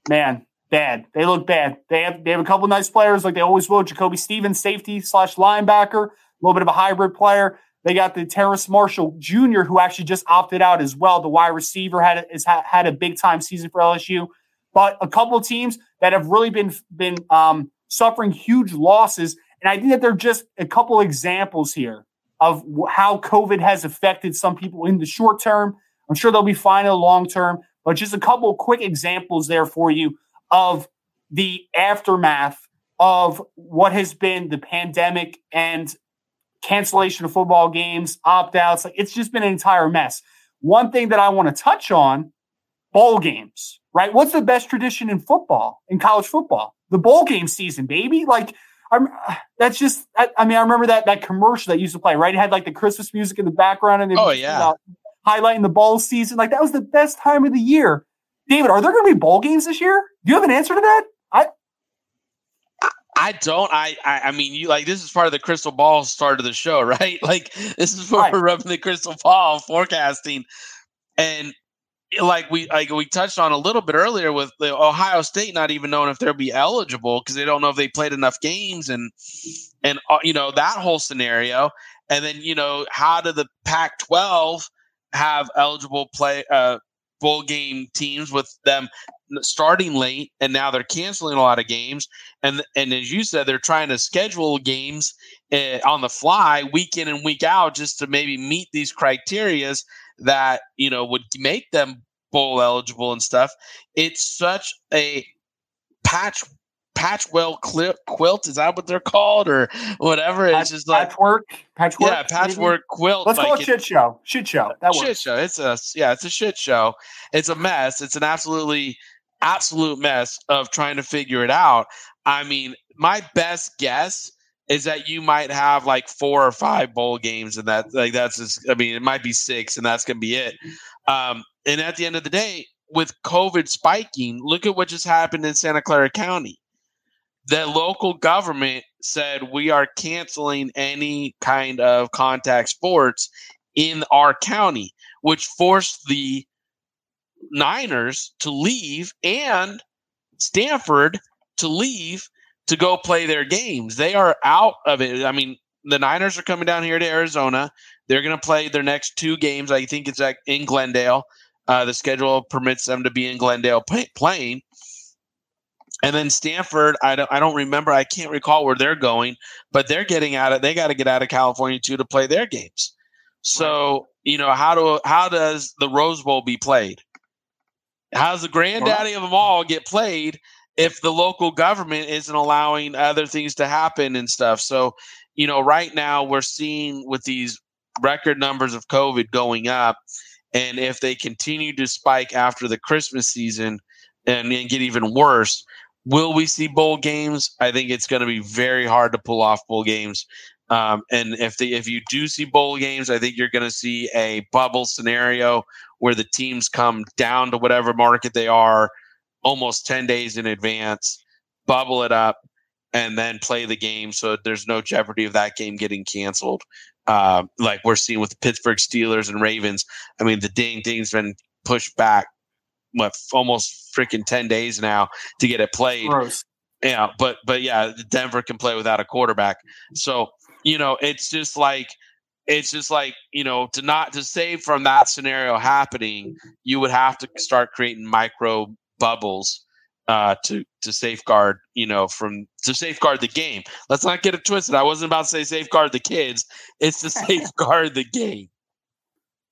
man, bad. They look bad. They have they have a couple nice players like they always will. Jacoby Stevens, safety slash linebacker, a little bit of a hybrid player. They got the Terrace Marshall Jr., who actually just opted out as well. The wide receiver had has had a big time season for LSU. but a couple teams that have really been been um, suffering huge losses. And I think that they're just a couple examples here of how COVID has affected some people in the short term. I'm sure they'll be fine in the long term, but just a couple quick examples there for you of the aftermath of what has been the pandemic and cancellation of football games, opt outs. Like it's just been an entire mess. One thing that I want to touch on bowl games, right? What's the best tradition in football, in college football? The bowl game season, baby. Like, I'm, that's just, I, I mean, I remember that that commercial that used to play, right? It had like the Christmas music in the background and it oh, yeah. Highlighting the bowl season. Like, that was the best time of the year. David, are there going to be bowl games this year? Do you have an answer to that? I, don't. I, I, I mean, you like this is part of the crystal ball start of the show, right? Like this is where right. we're rubbing the crystal ball forecasting, and like we like we touched on a little bit earlier with the Ohio State not even knowing if they'll be eligible because they don't know if they played enough games and and uh, you know that whole scenario, and then you know how do the Pac-12 have eligible play uh, bowl game teams with them starting late and now they're canceling a lot of games and and as you said they're trying to schedule games uh, on the fly week in and week out just to maybe meet these criterias that you know would make them bowl eligible and stuff. It's such a patch patchwell quilt is that what they're called? Or whatever it's Patch, just like patchwork? Patchwork yeah patchwork maybe? quilt let's like call it, it shit show. Shit show. That shit works. show. It's a yeah it's a shit show. It's a mess. It's an absolutely absolute mess of trying to figure it out. I mean my best guess is that you might have like four or five bowl games and that like that's just, i mean it might be six and that's gonna be it. Um and at the end of the day with covid spiking look at what just happened in santa clara county the local government said we are canceling any kind of contact sports in our county, which forced the Niners to leave and Stanford to leave to go play their games. They are out of it. I mean, the Niners are coming down here to Arizona. They're going to play their next two games. I think it's in Glendale. Uh, the schedule permits them to be in Glendale pay- playing. And then Stanford, I don't, I don't remember, I can't recall where they're going, but they're getting out of, they got to get out of California too to play their games. So, you know, how do, how does the Rose Bowl be played? How's the granddaddy of them all get played if the local government isn't allowing other things to happen and stuff? So, you know, right now we're seeing with these record numbers of COVID going up, and if they continue to spike after the Christmas season and, and get even worse, Will we see bowl games? I think it's going to be very hard to pull off bowl games. Um, and if the if you do see bowl games, I think you're going to see a bubble scenario where the teams come down to whatever market they are almost 10 days in advance, bubble it up, and then play the game so there's no jeopardy of that game getting canceled. Uh, like we're seeing with the Pittsburgh Steelers and Ravens. I mean, the dang thing's been pushed back what almost freaking 10 days now to get it played. Gross. Yeah, but but yeah, Denver can play without a quarterback. So, you know, it's just like it's just like, you know, to not to save from that scenario happening, you would have to start creating micro bubbles uh, to to safeguard, you know, from to safeguard the game. Let's not get it twisted. I wasn't about to say safeguard the kids. It's to safeguard the game.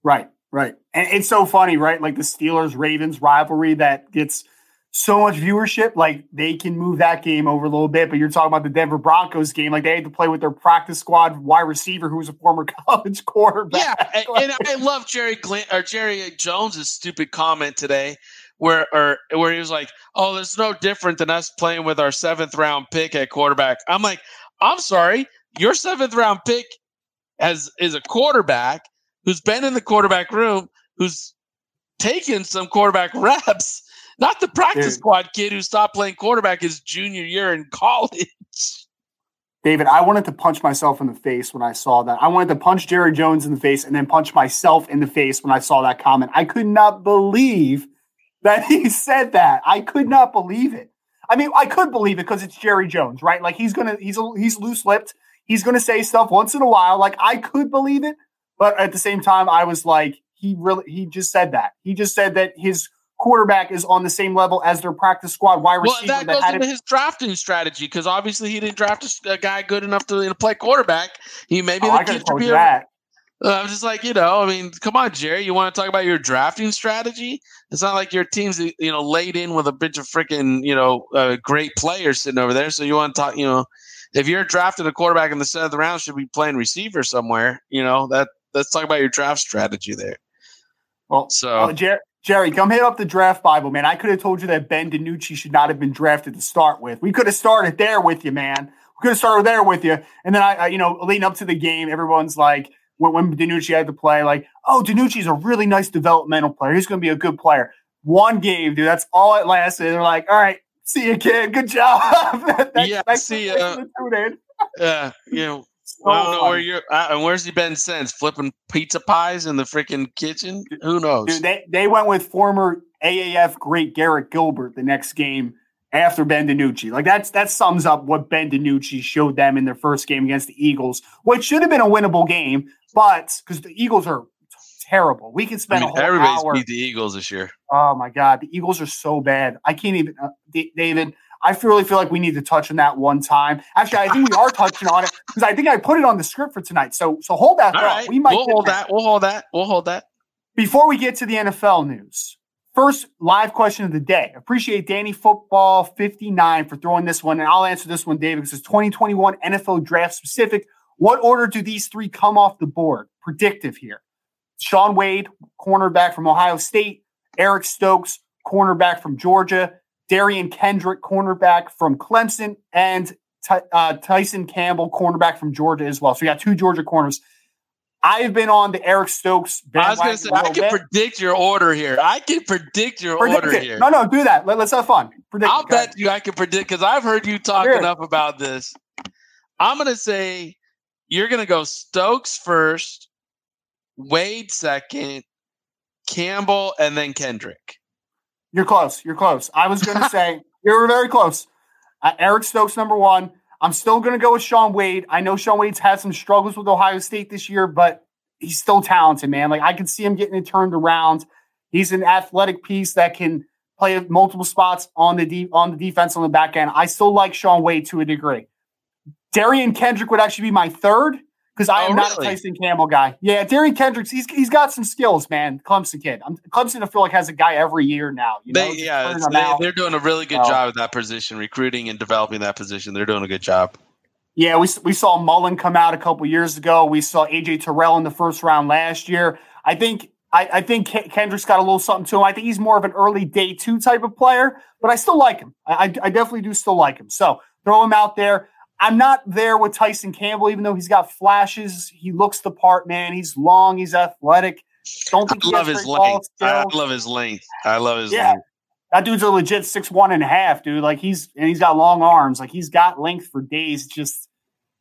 Right. Right. And it's so funny, right? Like the Steelers Ravens rivalry that gets so much viewership. Like they can move that game over a little bit, but you're talking about the Denver Broncos game. Like they had to play with their practice squad wide receiver who was a former college quarterback. Yeah. And, and I love Jerry Glenn, or Jerry Jones's stupid comment today where or where he was like, "Oh, there's no different than us playing with our seventh round pick at quarterback." I'm like, "I'm sorry, your seventh round pick as is a quarterback who's been in the quarterback room, who's taken some quarterback reps, not the practice Dude. squad kid who stopped playing quarterback his junior year in college. David, I wanted to punch myself in the face when I saw that. I wanted to punch Jerry Jones in the face and then punch myself in the face when I saw that comment. I could not believe that he said that. I could not believe it. I mean, I could believe it because it's Jerry Jones, right? Like he's gonna, he's a, he's loose lipped. He's gonna say stuff once in a while. Like I could believe it, but at the same time, I was like, he really, he just said that. He just said that his quarterback is on the same level as their practice squad wide receiver. Well, that, that goes into his drafting strategy because obviously he didn't draft a, guy good enough to, to play quarterback. He maybe oh, the kid should be that. Uh, I'm just like, you know, I mean, come on, Jerry. You want to talk about your drafting strategy? It's not like your team's, you know, laid in with a bunch of freaking, you know, uh, great players sitting over there. So you want to talk, you know, if you're drafting a quarterback in the seventh round, should be playing receiver somewhere. You know, that let's talk about your draft strategy there. Well, so uh, Jer- Jerry, come hit up the draft Bible, man. I could have told you that Ben DiNucci should not have been drafted to start with. We could have started there with you, man. We could have started there with you, and then I, I you know, leading up to the game, everyone's like when, when DiNucci had to play, like, oh, DiNucci's a really nice developmental player. He's going to be a good player. One game, dude. That's all it lasted. They're like, all right, see you, kid. Good job. yeah, see you. Yeah, you know, so I don't know where you're. Uh, where's he been since? Flipping pizza pies in the freaking kitchen? Who knows? Dude, they they went with former AAF great Garrett Gilbert the next game after Ben DiNucci. Like that's that sums up what Ben DiNucci showed them in their first game against the Eagles, which should have been a winnable game, but because the Eagles are terrible, we can spend I mean, a whole everybody's hour. beat the Eagles this year. Oh my god, the Eagles are so bad. I can't even, uh, D- David. I feel, really feel like we need to touch on that one time. Actually, I think we are touching on it because I think I put it on the script for tonight. So, so hold that All thought. Right. We might we'll hold that. We'll hold that. We'll hold that. Before we get to the NFL news, First live question of the day. Appreciate Danny Football 59 for throwing this one. And I'll answer this one, David, because it's 2021 NFL draft specific. What order do these three come off the board? Predictive here. Shaun Wade, cornerback from Ohio State. Eric Stokes, cornerback from Georgia. Derion Kendrick, cornerback from Clemson. And uh, Tyson Campbell, cornerback from Georgia as well. So we got two Georgia corners. I've been on the Eric Stokes. I was going to say I can bit. predict your order here. I can predict your predict order it. here. No, no, do that. Let, us have fun. Predict I'll bet you I can predict because I've heard you talk here. enough about this. I'm going to say you're going to go Stokes first, Wade second, Campbell, and then Kendrick. You're close. You're close. I was going to say you're very close. Uh, Eric Stokes number one. I'm still going to go with Shaun Wade. I know Shaun Wade's had some struggles with Ohio State this year, but he's still talented, man. Like I can see him getting it turned around. He's an athletic piece that can play multiple spots on the de- on the defense on the back end. I still like Shaun Wade to a degree. Derion Kendrick would actually be my third because I oh, am not really? a Tyson Campbell guy. Yeah, Derion Kendricks, he's he's got some skills, man. Clemson kid. I'm, Clemson, I feel like has a guy every year now. You know, they, yeah, they, are doing a really good so, job at that position, recruiting and developing that position. They're doing a good job. Yeah, we we saw Mullen come out a couple years ago. We saw AJ Terrell in the first round last year. I think I, I think Kendrick's got a little something to him. I think he's more of an early day two type of player, but I still like him. I, I definitely do still like him. So throw him out there. I'm not there with Tyson Campbell, even though he's got flashes. He looks the part, man. He's long, he's athletic. Don't think I love his length. I love his length. I love his yeah. length. That dude's a legit six one and a half, dude. Like he's and he's got long arms. Like he's got length for days. Just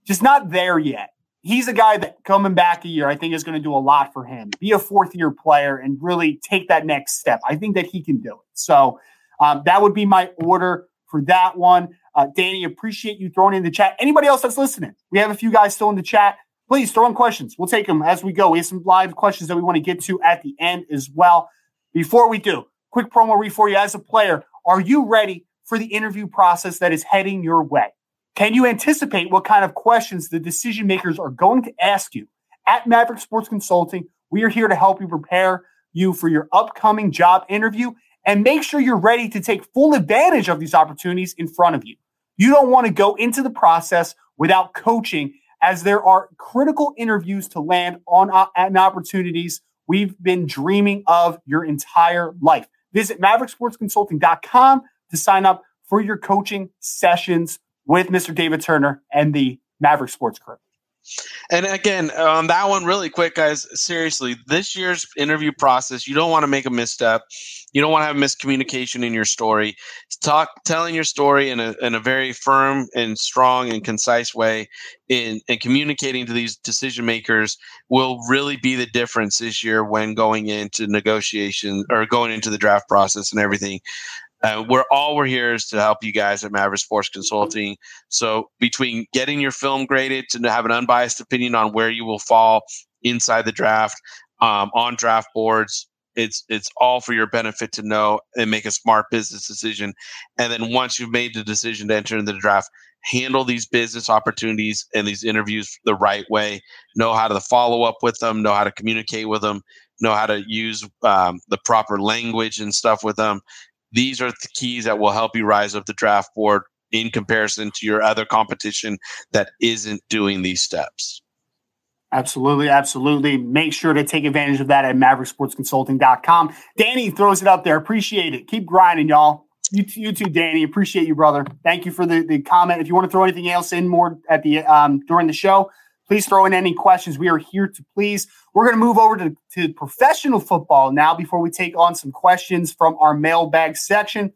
just not there yet. He's a guy that coming back a year, I think is going to do a lot for him. Be a fourth year player and really take that next step. I think that he can do it. So um, that would be my order for that one. Uh, Danny, appreciate you throwing in the chat. Anybody else that's listening? We have a few guys still in the chat. Please throw in questions. We'll take them as we go. We have some live questions that we want to get to at the end as well. Before we do, quick promo read for you as a player. Are you ready for the interview process that is heading your way? Can you anticipate what kind of questions the decision makers are going to ask you? At Maverick Sports Consulting, we are here to help you prepare you for your upcoming job interview and make sure you're ready to take full advantage of these opportunities in front of you. You don't want to go into the process without coaching, as there are critical interviews to land on uh, opportunities we've been dreaming of your entire life. Visit mavericksportsconsulting.com to sign up for your coaching sessions with Mr. David Turner and the Maverick Sports Crew. And again, on that one, really quick, guys, seriously, this year's interview process, you don't want to make a misstep. You don't want to have miscommunication in your story. Talk, telling your story in a, in a very firm and strong and concise way in, and communicating to these decision makers will really be the difference this year when going into negotiation or going into the draft process and everything. Uh, we're all we're here is to help you guys at Maverick Sports Consulting. So between getting your film graded to have an unbiased opinion on where you will fall inside the draft, um, on draft boards, it's it's all for your benefit to know and make a smart business decision. And then once you've made the decision to enter into the draft, handle these business opportunities and these interviews the right way. Know how to follow up with them. Know how to communicate with them. Know how to use um, the proper language and stuff with them. These are the keys that will help you rise up the draft board in comparison to your other competition that isn't doing these steps. Absolutely, absolutely. Make sure to take advantage of that at mavericksportsconsulting.com. Danny throws it up there. Appreciate it. Keep grinding, y'all. You, you too, Danny. Appreciate you, brother. Thank you for the, the comment. If you want to throw anything else in more at the um, during the show, please throw in any questions. We are here to please. We're going to move over to, to professional football now before we take on some questions from our mailbag section.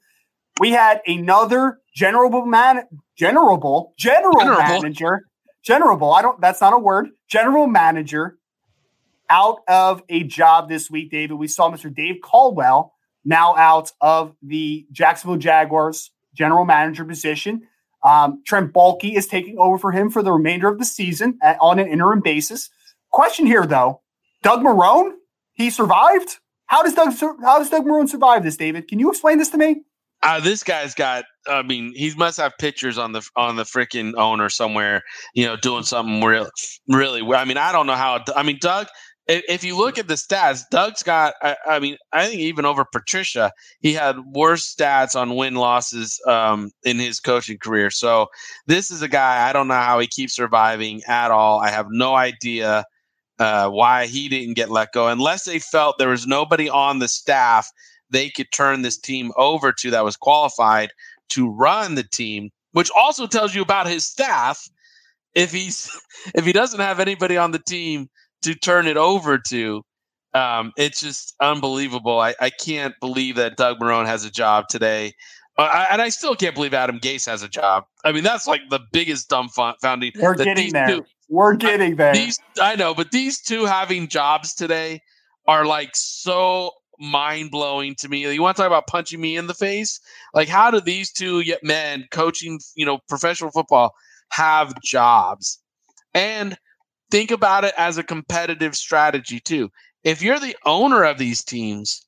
We had another general man, general, general manager general, I don't, that's not a word, general manager out of a job this week, David. We saw Mr. Dave Caldwell now out of the Jacksonville Jaguars general manager position. Um, Trent Baalke is taking over for him for the remainder of the season at, on an interim basis. Question here, though Doug Marrone, he survived. How does Doug how does Doug Marrone survive this, David? Can you explain this to me? Uh, this guy's got. I mean, he must have pictures on the on the freaking owner somewhere. You know, doing something really, really. I mean, I don't know how. I mean, Doug. If, you look at the stats, Doug's got. I, I, mean, I think even over Patricia, he had worse stats on win losses um, in his coaching career. So this is a guy. I don't know how he keeps surviving at all. I have no idea. Uh, why he didn't get let go, unless they felt there was nobody on the staff they could turn this team over to that was qualified to run the team, which also tells you about his staff. If he's if he doesn't have anybody on the team to turn it over to, um, it's just unbelievable. I, I can't believe that Doug Marrone has a job today. Uh, and I still can't believe Adam Gase has a job. I mean, that's like the biggest dumb dumbfounding. We're getting there. Two, We're getting there. These, I know, but these two having jobs today are like so mind blowing to me. You want to talk about punching me in the face? Like, how do these two men coaching, you know, professional football have jobs? And think about it as a competitive strategy too. If you're the owner of these teams,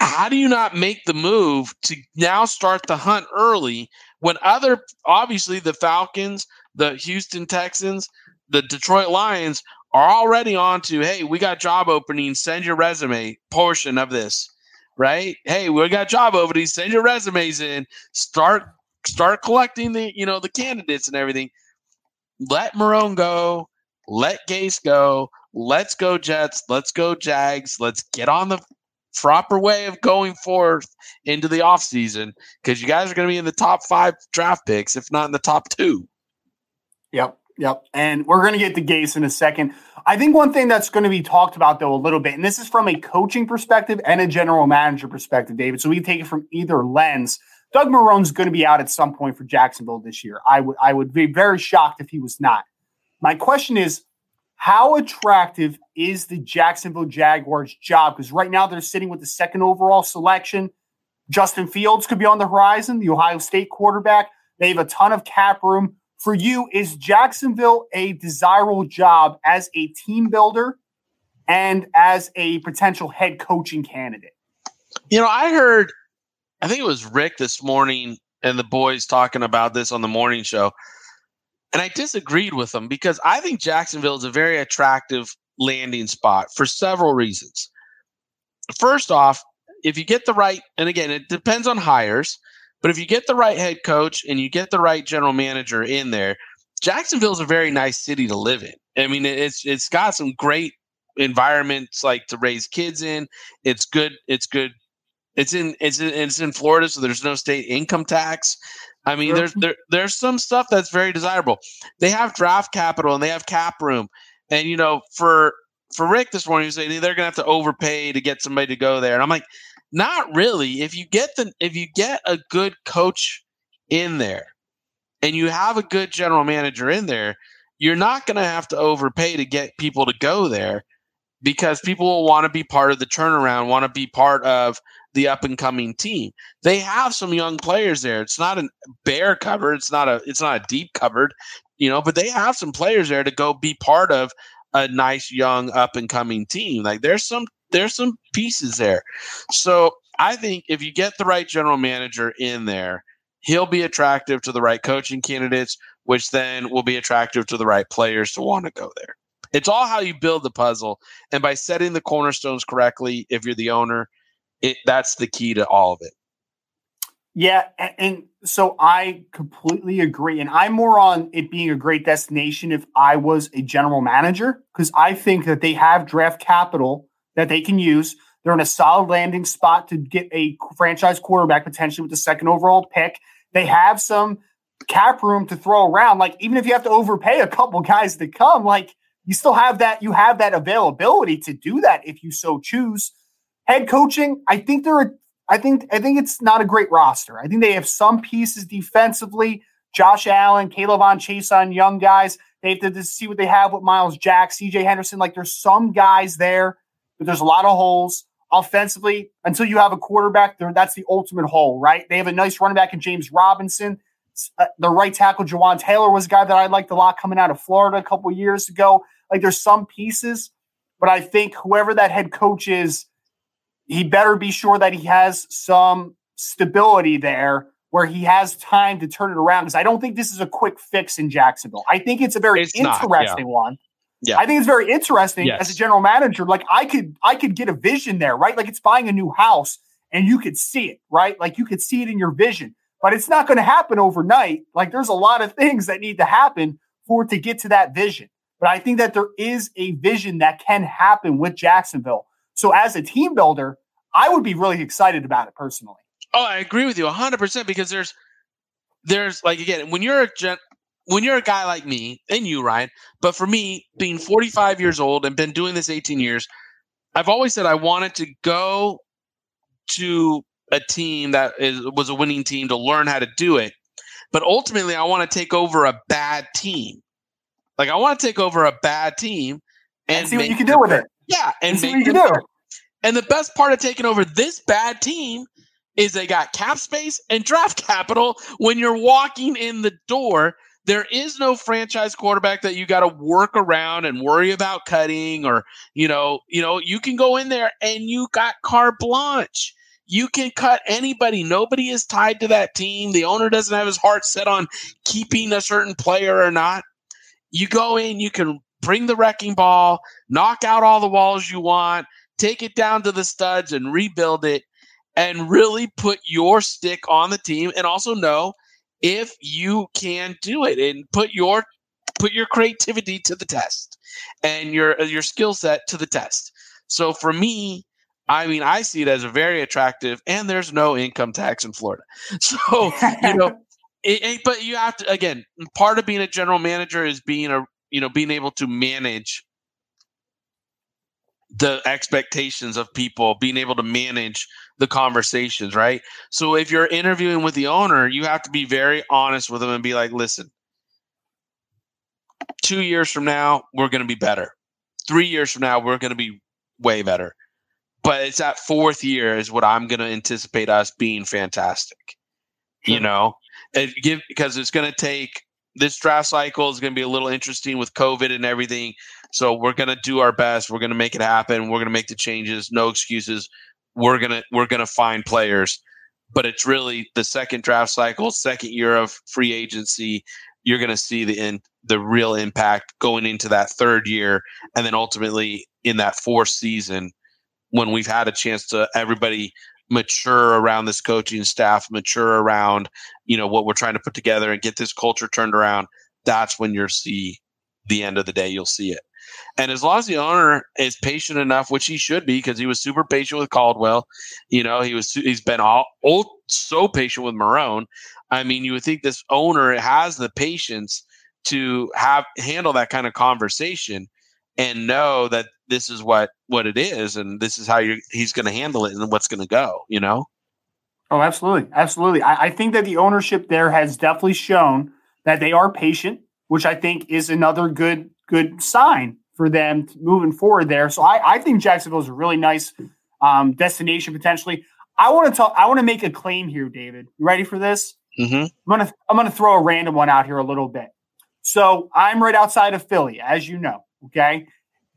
how do you not make the move to now start the hunt early when other, obviously, the Falcons, the Houston Texans, the Detroit Lions are already on to, hey, we got job openings, send your resume portion of this, right? Hey, we got job openings, send your resumes in, start start collecting the, you know, the candidates and everything. Let Marrone go, let Gase go, let's go Jets, let's go Jags, let's get on the proper way of going forth into the offseason because you guys are going to be in the top five draft picks, if not in the top two. Yep. Yep. And we're going to get to Gase in a second. I think one thing that's going to be talked about, though, a little bit, and this is from a coaching perspective and a general manager perspective, David. So we can take it from either lens. Doug Marrone's going to be out at some point for Jacksonville this year. I would I would be very shocked if he was not. My question is, how attractive is the Jacksonville Jaguars job? Because right now they're sitting with the second overall selection. Justin Fields could be on the horizon, the Ohio State quarterback. They have a ton of cap room for you, is Jacksonville a desirable job as a team builder and as a potential head coaching candidate? You know, I heard, I think it was Rick this morning and the boys talking about this on the morning show. And I disagreed with them because I think Jacksonville is a very attractive landing spot for several reasons. First off, if you get the right, and again, it depends on hires, but if you get the right head coach and you get the right general manager in there, Jacksonville's a very nice city to live in. I mean, it's it's got some great environments like to raise kids in. It's good. It's good. It's in it's in, it's in Florida, so there's no state income tax. I mean, there's mm-hmm. there, there's some stuff that's very desirable. They have draft capital and they have cap room, and you know, for for Rick this morning, he saying they're gonna have to overpay to get somebody to go there, and I'm like, not really. If you get the if you get a good coach in there and you have a good general manager in there, you're not going to have to overpay to get people to go there because people will want to be part of the turnaround, want to be part of the up and coming team. They have some young players there. It's not a bare cover, it's not a it's not a deep covered, you know, but they have some players there to go be part of a nice young up and coming team. Like there's some there's some pieces there. So I think if you get the right general manager in there, he'll be attractive to the right coaching candidates, which then will be attractive to the right players to want to go there. It's all how you build the puzzle, and by setting the cornerstones correctly, if you're the owner, it that's the key to all of it. Yeah, and, and so I completely agree, and I'm more on it being a great destination if I was a general manager because I think that they have draft capital that they can use. They're in a solid landing spot to get a franchise quarterback potentially with the second overall pick. They have some cap room to throw around. Like even if you have to overpay a couple guys to come, like you still have that. You have that availability to do that if you so choose. Head coaching, I think they're. I think I think it's not a great roster. I think they have some pieces defensively. Josh Allen, K'Lavon Chaisson young guys. They have to see what they have with Myles Jack, CJ Henderson. Like there's some guys there, but there's a lot of holes offensively until you have a quarterback that's the ultimate hole right they have a nice running back in james robinson uh, the right tackle Jawaan Taylor was a guy that I liked a lot coming out of Florida a couple years ago. Like there's some pieces, but I think whoever that head coach is, he better be sure that he has some stability there where he has time to turn it around. Because I don't think this is a quick fix in Jacksonville. I think it's a very it's interesting not, yeah. one. Yeah. I think it's very interesting yes. as a general manager. Like I could I could get a vision there, right? Like it's buying a new house and you could see it, right? Like you could see it in your vision. But it's not going to happen overnight. Like there's a lot of things that need to happen for it to get to that vision. But I think that there is a vision that can happen with Jacksonville. So as a team builder, I would be really excited about it personally. Oh, I agree with you 100% because there's there's like again, when you're a gen, when you're a guy like me and you, Ryan, but for me, being 45 years old and been doing this 18 years, I've always said I wanted to go to a team that is, was a winning team to learn how to do it. But ultimately, I want to take over a bad team. Like I want to take over a bad team and, and see what you can do with it. Yeah, and, what you do. And the best part of taking over this bad team is they got cap space and draft capital when you're walking in the door. There is no franchise quarterback that you got to work around and worry about cutting or, you know, you know, you can go in there and you got carte blanche. You can cut anybody. Nobody is tied to that team. The owner doesn't have his heart set on keeping a certain player or not. You go in, you can bring the wrecking ball, knock out all the walls you want, take it down to the studs and rebuild it and really put your stick on the team and also know if you can do it and put your put your creativity to the test and your your skill set to the test. So for me, I mean, I see it as a very attractive, and there's no income tax in Florida. So, you know, it, it, but you have to, again, part of being a general manager is being a, you know, being able to manage the expectations of people, being able to manage the conversations, right? So if you're interviewing with the owner, you have to be very honest with them and be like, listen, two years from now, we're going to be better. Three years from now, we're going to be way better but it's that fourth year is what I'm going to anticipate us being fantastic. You know, it give because it's going to take this draft cycle is going to be a little interesting with COVID and everything. So we're going to do our best. We're going to make it happen. We're going to make the changes. No excuses. We're gonna we're gonna find players, but it's really the second draft cycle, second year of free agency. You're going to see the in, the real impact going into that third year, and then ultimately in that fourth season when we've had a chance to everybody mature around this coaching staff, mature around, you know, what we're trying to put together and get this culture turned around, that's when you'll see the end of the day, you'll see it. And as long as the owner is patient enough, which he should be, because he was super patient with Caldwell, you know, he was he's been all old, so patient with Marrone. I mean, you would think this owner has the patience to have handle that kind of conversation and know that this is what what it is and this is how you he's going to handle it and what's going to go you know? Oh absolutely absolutely. I, I, think that the ownership there has definitely shown that they are patient which i think is another good good sign for them moving forward there. So i, I think jacksonville is a really nice um, destination potentially. I want to talk i want to make a claim here david. You ready for this? Mm-hmm. i'm gonna i'm gonna throw a random one out here a little bit. So i'm right outside of philly as you know Okay.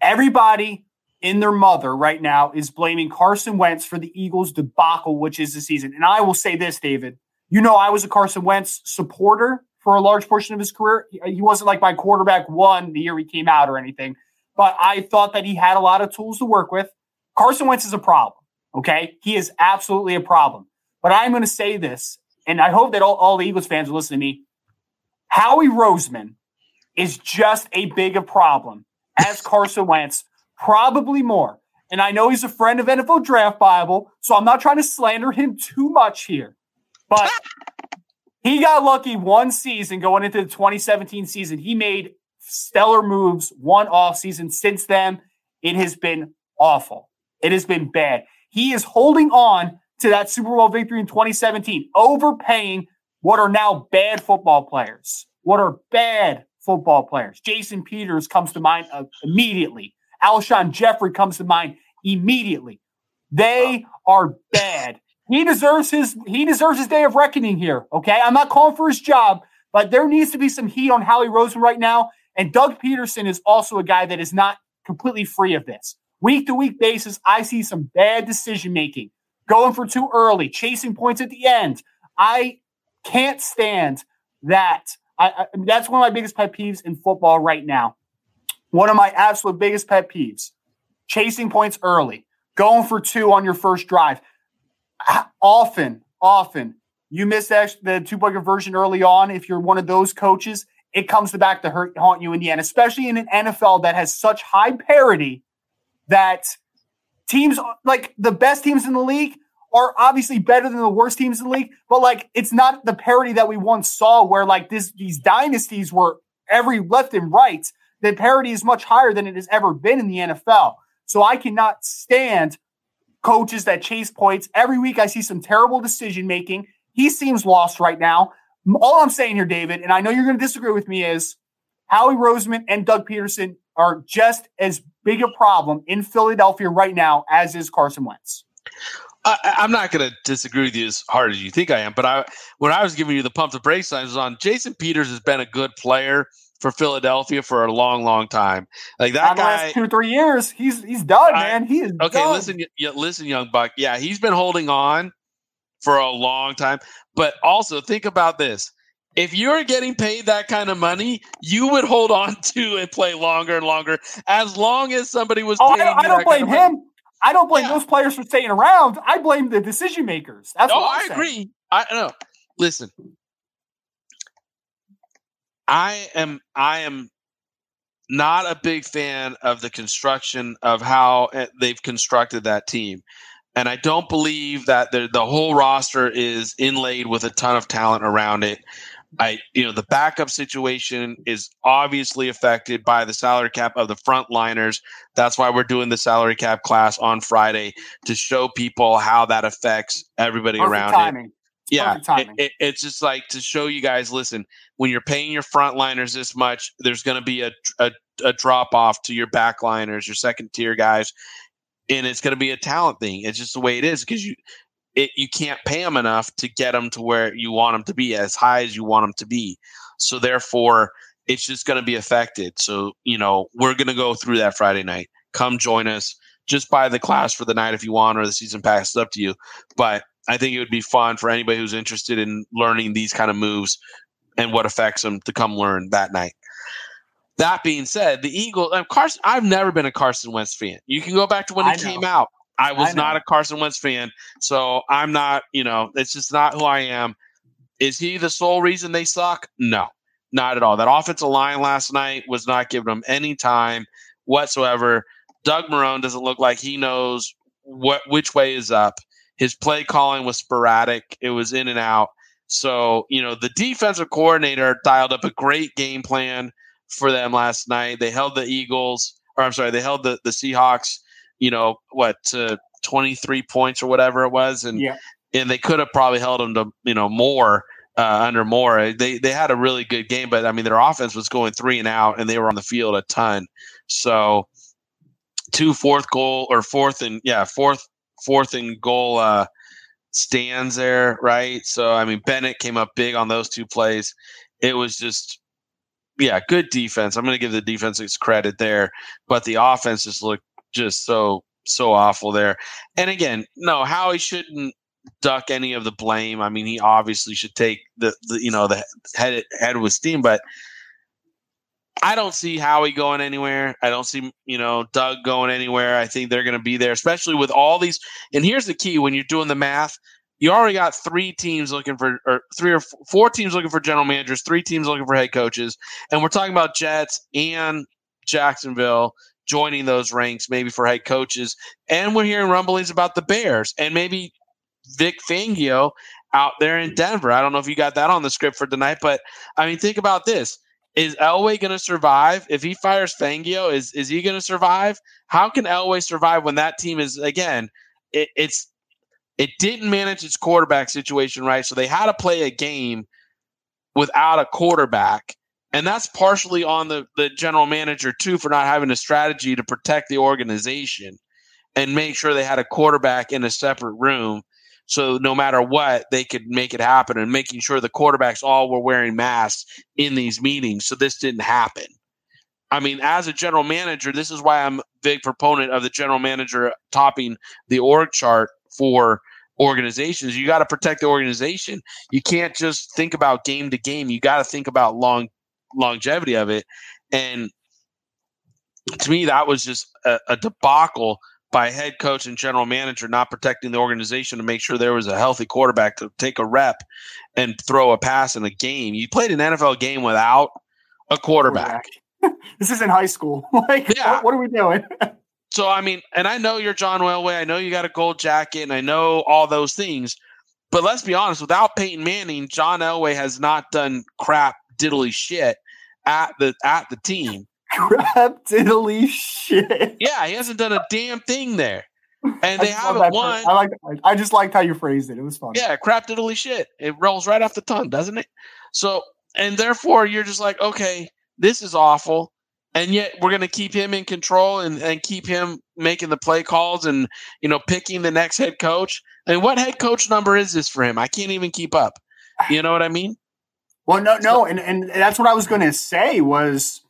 Everybody in their mother right now is blaming Carson Wentz for the Eagles' debacle, which is the season. And I will say this, David. You know, I was a Carson Wentz supporter for a large portion of his career. He wasn't like my quarterback one the year he came out or anything, but I thought that he had a lot of tools to work with. Carson Wentz is a problem. Okay. He is absolutely a problem. But I'm going to say this, and I hope that all, all the Eagles fans will listen to me. Howie Roseman is just a big a problem as Carson Wentz probably more. And I know he's a friend of NFL Draft Bible, so I'm not trying to slander him too much here. But he got lucky one season going into the 2017 season. He made stellar moves one off season. Since then, it has been awful. It has been bad. He is holding on to that Super Bowl victory in 2017, overpaying what are now bad football players. What are bad football players? Jason Peters comes to mind uh, immediately. Alshon Jeffery comes to mind immediately. They are bad. He deserves his he deserves his day of reckoning here. Okay, I'm not calling for his job, but there needs to be some heat on Howie Roseman right now. And Doug Pederson is also a guy that is not completely free of this. Week to week basis, I see some bad decision making, going for too early, chasing points at the end. I can't stand that. I, I, that's one of my biggest pet peeves in football right now. One of my absolute biggest pet peeves chasing points early, going for two on your first drive. Ah, often, often, you miss the two point conversion early on. If you're one of those coaches, it comes back to hurt, haunt you in the end, especially in an NFL that has such high parity that teams like the best teams in the league are obviously better than the worst teams in the league, but like it's not the parity that we once saw where like this these dynasties were every left and right the parity is much higher than it has ever been in the NFL. So I cannot stand coaches that chase points. Every week I see some terrible decision making. He seems lost right now. All I'm saying here, David, and I know you're going to disagree with me, is Howie Roseman and Doug Pederson are just as big a problem in Philadelphia right now as is Carson Wentz. I, am not going to disagree with you as hard as you think I am, but I when I was giving you the pump the brakes signs on Jason Peters has been a good player for Philadelphia for a long, long time. Like that guy, last two three years, he's he's done, I, man. He is okay. Done. Listen, listen, young buck. Yeah, he's been holding on for a long time. But also think about this: if you're getting paid that kind of money, you would hold on to and play longer and longer, as long as somebody was. Oh, I don't, I don't blame him. I don't blame yeah. those players for staying around. I blame the decision makers. That's oh, I agree. I know. Listen, I am I am not a big fan of the construction of how eh, they've constructed that team. And I don't believe that the, the whole roster is inlaid with a ton of talent around it. I, you know, the backup situation is obviously affected by the salary cap of the frontliners. That's why we're doing the salary cap class on Friday to show people how that affects everybody Perfect around timing. it yeah, it, it, it's just like to show you guys. Listen, when you're paying your frontliners this much, there's going to be a, a, a drop off to your backliners, your second tier guys, and it's going to be a talent thing. It's just the way it is because you it you can't pay them enough to get them to where you want them to be, as high as you want them to be. So therefore, it's just going to be affected. So you know, we're going to go through that Friday night. Come join us. Just buy the class for the night if you want, or the season pass. It's up to you. But I think it would be fun for anybody who's interested in learning these kind of moves and what affects them to come learn that night. That being said, the Eagles, uh, Carson, I've never been a Carson Wentz fan. You can go back to when he came out. I was I not a Carson Wentz fan. So I'm not, you know, it's just not who I am. Is he the sole reason they suck? No, not at all. That offensive line last night was not giving them any time whatsoever. Doug Marrone doesn't look like he knows what which way is up. His play calling was sporadic, it was in and out. So, you know, the defensive coordinator dialed up a great game plan for them last night. They held the Eagles, or I'm sorry, they held the, the Seahawks, you know, what, to 23 points or whatever it was. And, yeah. and they could have probably held them to, you know, more. Uh, under more they they had a really good game, but I mean their offense was going three and out, and they were on the field a ton. So, two fourth goal or fourth and yeah fourth fourth and goal uh, stands there, right? So I mean, Bennett came up big on those two plays. It was just, yeah, good defense. I'm going to give the defense its credit there, but the offense just looked just so so awful there. And again, no, Howie shouldn't duck any of the blame. I mean, he obviously should take the, the you know the head head with steam, but I don't see Howie going anywhere. I don't see you know Doug going anywhere. I think they're going to be there, especially with all these. And here's the key: when you're doing the math, you already got three teams looking for, or three or four teams looking for general managers, three teams looking for head coaches, and we're talking about Jets and Jacksonville joining those ranks, maybe for head coaches. And we're hearing rumblings about the Bears and maybe Vic Fangio out there in Denver. I don't know if you got that on the script for tonight, but I mean, think about this. Is Elway going to survive if he fires Fangio? Is is he going to survive? How can Elway survive when that team is again? It, it's it didn't manage its quarterback situation right, so they had to play a game without a quarterback, and that's partially on the the general manager too for not having a strategy to protect the organization and make sure they had a quarterback in a separate room so no matter what, they could make it happen and making sure the quarterbacks all were wearing masks in these meetings. So this didn't happen. I mean, as a general manager, this is why I'm a big proponent of the general manager topping the org chart for organizations. You got to protect the organization. You can't just think about game to game. You got to think about long longevity of it. And to me, that was just a, a debacle by head coach and general manager not protecting the organization to make sure there was a healthy quarterback to take a rep and throw a pass in a game. You played an NFL game without a quarterback. this is in high school. like, yeah. what, what are we doing? so, I mean, and I know you're John Elway. I know you got a gold jacket, and I know all those things. But let's be honest, without Peyton Manning, John Elway has not done crap diddly shit at the at the team crap diddly shit. Yeah, he hasn't done a damn thing there. And they haven't won. I like I just liked how you phrased it. It was fun. Yeah, crap diddly shit. It rolls right off the tongue, doesn't it? So and therefore you're just like, okay, this is awful. And yet we're gonna keep him in control and, and keep him making the play calls and you know picking the next head coach. And what head coach number is this for him? I can't even keep up. You know what I mean? Well, no, no, and, and that's what I was gonna say was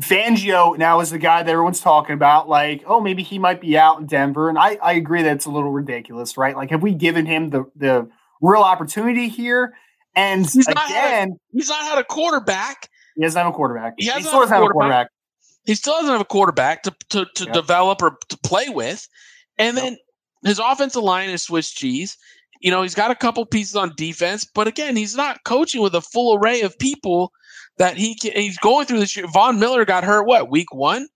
Fangio now is the guy that everyone's talking about, like, oh, maybe he might be out in Denver. And I, I agree that it's a little ridiculous, right? Like, have we given him the the real opportunity here? And he's again, had, he's not had a quarterback. He doesn't have a quarterback. He, he still doesn't have a quarterback. He still doesn't have a quarterback to to, to yep. develop or to play with. And yep. then his offensive line is Swiss cheese. You know, he's got a couple pieces on defense, but again, he's not coaching with a full array of people that he can, he's going through this year. Von Miller got hurt what week one,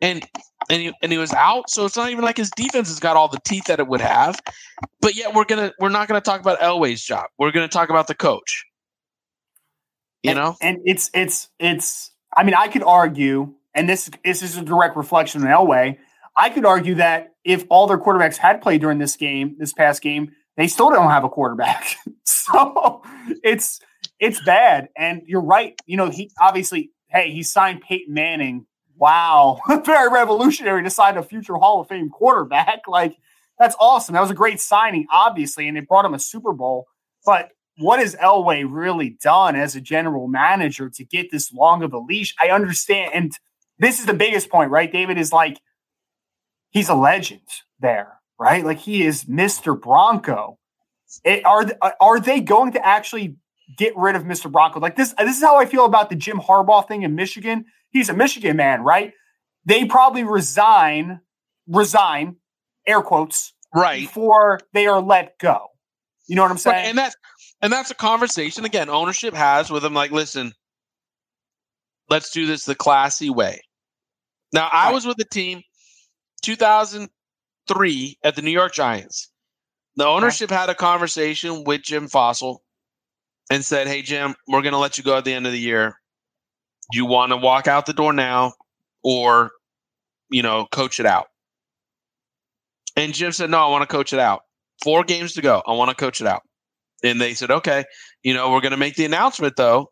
and and he, and he was out. So it's not even like his defense has got all the teeth that it would have. But yet we're gonna we're not gonna talk about Elway's job. We're gonna talk about the coach. You and, know, and it's it's it's. I mean, I could argue, and this this is a direct reflection on Elway. I could argue that if all their quarterbacks had played during this game, this past game, they still don't have a quarterback. so it's it's bad. And you're right. You know, he obviously, hey, he signed Peyton Manning. Wow. Very revolutionary to sign a future Hall of Fame quarterback. Like, that's awesome. That was a great signing, obviously, and it brought him a Super Bowl. But what has Elway really done as a general manager to get this long of a leash? I understand. And this is the biggest point, right? David is like, he's a legend there, right? Like he is Mr. Bronco. It, are uh, are they going to actually get rid of Mr. Bronco. Like this, uh, this is how I feel about the Jim Harbaugh thing in Michigan. He's a Michigan man, right? They probably resign, resign, air quotes, right before they are let go. You know what I'm saying? Right, and that's and that's a conversation again ownership has with them. Like, listen, let's do this the classy way. Now, I was with the team 2003 at the New York Giants. The ownership had a conversation with Jim Fassel and said, Hey, Jim, we're going to let you go at the end of the year. Do you want to walk out the door now or, you know, coach it out? And Jim said, No, I want to coach it out. Four games to go. I want to coach it out. And they said, Okay, you know, we're going to make the announcement, though,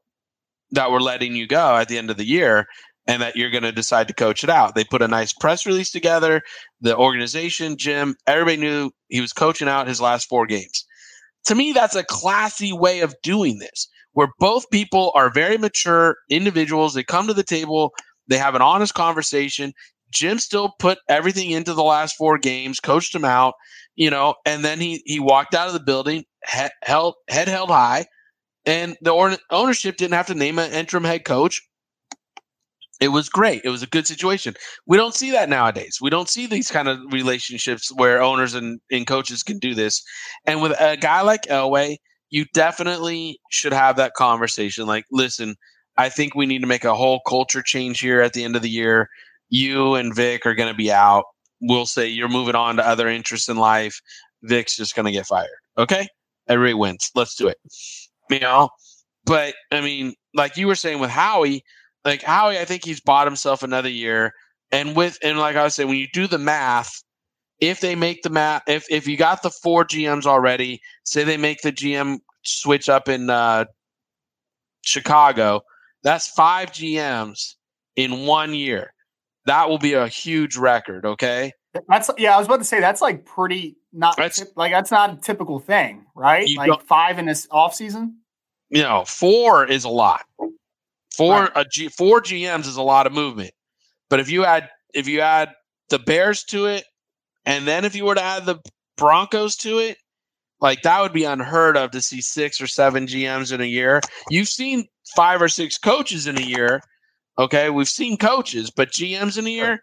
that we're letting you go at the end of the year and that you're going to decide to coach it out. They put a nice press release together. The organization, Jim, everybody knew he was coaching out his last four games to me, that's a classy way of doing this, where both people are very mature individuals. They come to the table, they have an honest conversation. Jim still put everything into the last four games, coached him out, you know, and then he he walked out of the building, held head held high, and the ownership didn't have to name an interim head coach. It was great. It was a good situation. We don't see that nowadays. We don't see these kind of relationships where owners and, and coaches can do this. And with a guy like Elway, you definitely should have that conversation. Like, listen, I think we need to make a whole culture change here at the end of the year. You and Vic are going to be out. We'll say you're moving on to other interests in life. Vic's just going to get fired. Okay? Everybody wins. Let's do it. You know? But, I mean, like you were saying with Howie, like Howie, I think he's bought himself another year. And with, and like I was saying, when you do the math, if they make the math, if, if you got the four GMs already, say they make the GM switch up in uh, Chicago, that's five GMs in one year. That will be a huge record. Okay. That's yeah. I was about to say that's like pretty not that's, like that's not a typical thing, right? Like five in this off season. You know, four is a lot. Four right. a G, four GMs is a lot of movement. But if you add if you add the Bears to it, and then if you were to add the Broncos to it, like that would be unheard of to see six or seven GMs in a year. You've seen five or six coaches in a year. Okay, we've seen coaches, but GMs in a year,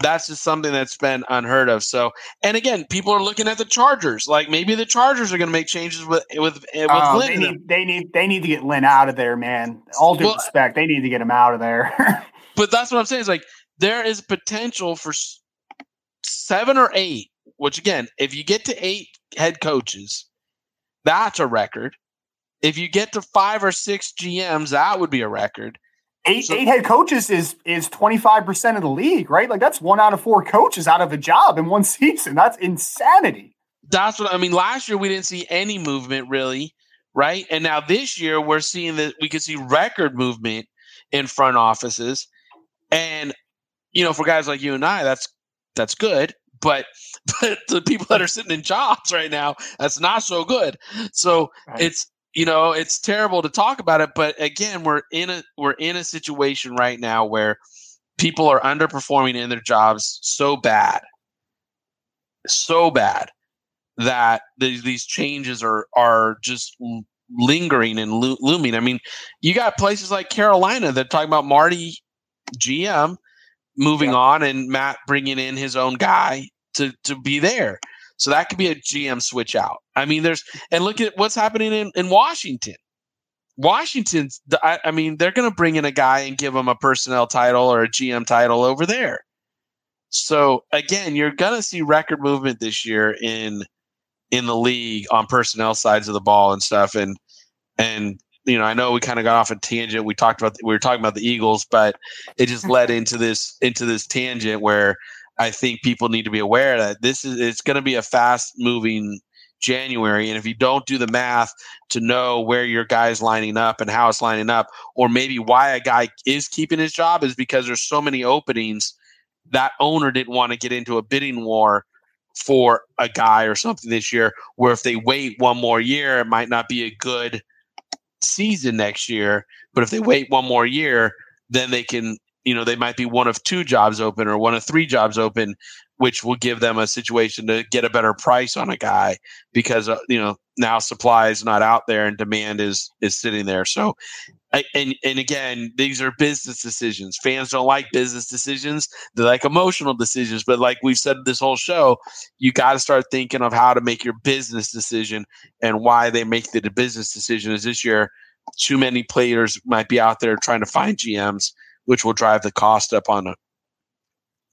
that's just something that's been unheard of. So, and again, people are looking at the Chargers. Like maybe the Chargers are going to make changes with with with um, Lynn. They need, they need they need to get Lynn out of there, man. All due well, respect, they need to get him out of there. but that's what I'm saying. Is like there is potential for seven or eight. Which again, if you get to eight head coaches, that's a record. If you get to five or six GMs, that would be a record. Eight so, eight head coaches is is twenty five percent of the league, right? Like that's one out of four coaches out of a job in one season. That's insanity. That's what I mean. Last year we didn't see any movement really, right? And now this year we're seeing that we could see record movement in front offices, and you know, for guys like you and I, that's that's good. But but the people that are sitting in jobs right now, that's not so good. So right. it's you know it's terrible to talk about it but again we're in a we're in a situation right now where people are underperforming in their jobs so bad so bad that these, these changes are are just lingering and lo- looming i mean you got places like carolina that talk about marty gm moving yeah. on and matt bringing in his own guy to to be there so that could be a GM switch out. I mean, there's and look at what's happening in, in Washington. Washington's, I, I mean, they're going to bring in a guy and give him a personnel title or a GM title over there. So again, you're going to see record movement this year in in the league on personnel sides of the ball and stuff. And and you know, I know we kind of got off a tangent. We talked about we were talking about the Eagles, but it just mm-hmm. led into this into this tangent where I think people need to be aware that this is it's going to be a fast moving January. And if you don't do the math to know where your guy's lining up and how it's lining up, or maybe why a guy is keeping his job is because there's so many openings that owner didn't want to get into a bidding war for a guy or something this year, where if they wait one more year, it might not be a good season next year. But if they wait one more year, then they can you know they might be one of two jobs open or one of three jobs open which will give them a situation to get a better price on a guy because uh, you know now supply is not out there and demand is is sitting there. So and and again these are business decisions. Fans don't like business decisions. They like emotional decisions. But like we've said this whole show you got to start thinking of how to make your business decision and why they make the business decision. Is this year too many players might be out there trying to find gms which will drive the cost up on it.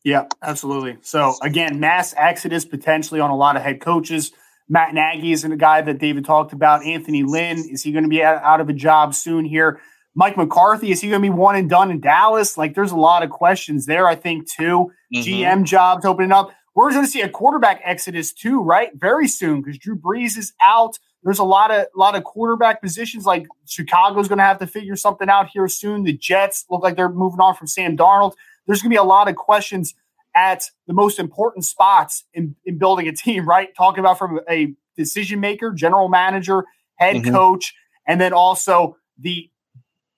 Yeah, absolutely. So again, mass exodus potentially on a lot of head coaches. Matt Nagy isn't a guy that David talked about. Anthony Lynn, is he going to be out of a job soon here? Mike McCarthy, is he going to be one and done in Dallas? Like, there's a lot of questions there, I think, too. Mm-hmm. GM jobs opening up. We're going to see a quarterback exodus, too, right? Very soon because Drew Brees is out. There's a lot of lot of quarterback positions. Like Chicago's going to have to figure something out here soon. The Jets look like they're moving on from Sam Darnold. There's going to be a lot of questions at the most important spots in, in building a team. Right, talking about from a decision maker, general manager, head mm-hmm. coach, and then also the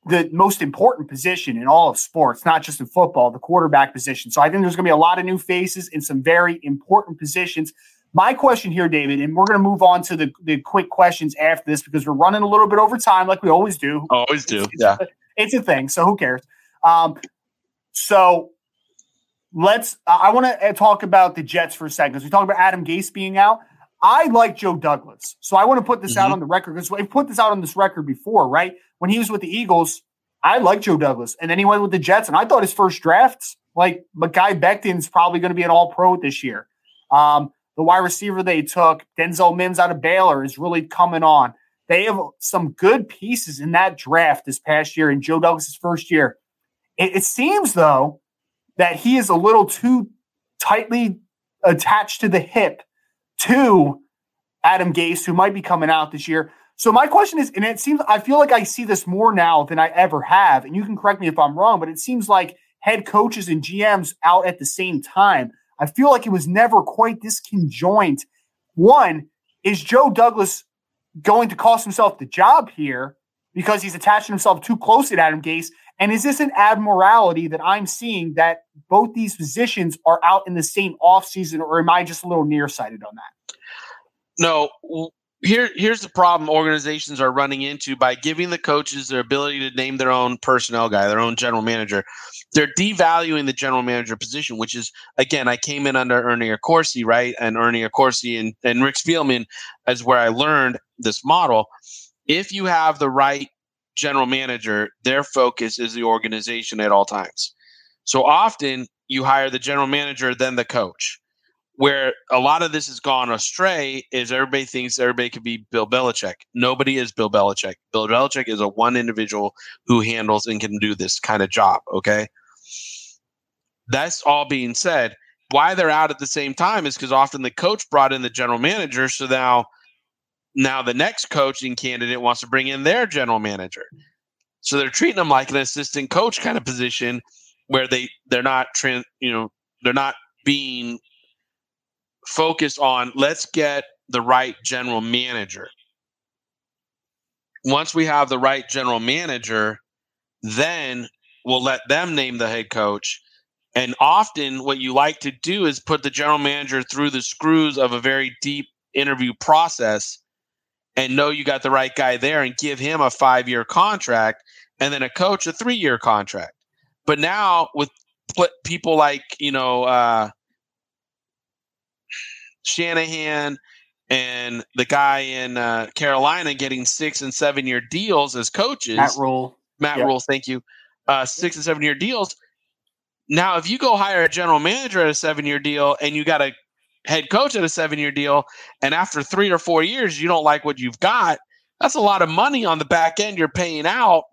the most important position in all of sports, not just in football, the quarterback position. So I think there's going to be a lot of new faces in some very important positions. My question here, David, and we're going to move on to the, the quick questions after this because we're running a little bit over time, like we always do. Always do. It's, yeah. It's a, it's a thing. So who cares? Um, so let's, I want to uh, talk about the Jets for a second. Because we talked about Adam Gase being out. I like Joe Douglas. So I want to put this mm-hmm. out on the record because we put this out on this record before, right? When he was with the Eagles, I like Joe Douglas. And then he went with the Jets, and I thought his first drafts, like Mekhi Becton's probably going to be an all pro this year. Um, the wide receiver they took, Denzel Mims out of Baylor, is really coming on. They have some good pieces in that draft this past year in Joe Douglas's first year. It, it seems, though, that he is a little too tightly attached to the hip to Adam Gase, who might be coming out this year. So my question is, and it seems I feel like I see this more now than I ever have, and you can correct me if I'm wrong, but it seems like head coaches and GMs out at the same time. I feel like it was never quite this conjoined. One, is Joe Douglas going to cost himself the job here because he's attaching himself too closely to Adam Gase? And is this an abnormality that I'm seeing that both these positions are out in the same offseason, or am I just a little nearsighted on that? No, here here's the problem organizations are running into by giving the coaches their ability to name their own personnel guy, their own general manager. They're devaluing the general manager position, which is again, I came in under Ernie Accorsi, right? And Ernie Accorsi and, and Rick Spielman is where I learned this model. If you have the right general manager, their focus is the organization at all times. So often you hire the general manager, then the coach where a lot of this has gone astray is everybody thinks everybody could be Bill Belichick. Nobody is Bill Belichick. Bill Belichick is a one individual who handles and can do this kind of job. Okay. That's all being said. Why they're out at the same time is because often the coach brought in the general manager. So now, now the next coaching candidate wants to bring in their general manager. So they're treating them like an assistant coach kind of position where they they're not, trans, you know, they're not being focus on let's get the right general manager. Once we have the right general manager, then we'll let them name the head coach. And often, what you like to do is put the general manager through the screws of a very deep interview process and know you got the right guy there and give him a five year contract and then a coach a three year contract. But now, with people like, you know, uh, Shanahan and the guy in uh, Carolina getting six and seven year deals as coaches. Matt Rhule. Matt yep. Rhule, thank you. Uh, six and seven year deals. Now, if you go hire a general manager at a seven year deal and you got a head coach at a seven year deal, and after three or four years you don't like what you've got, that's a lot of money on the back end you're paying out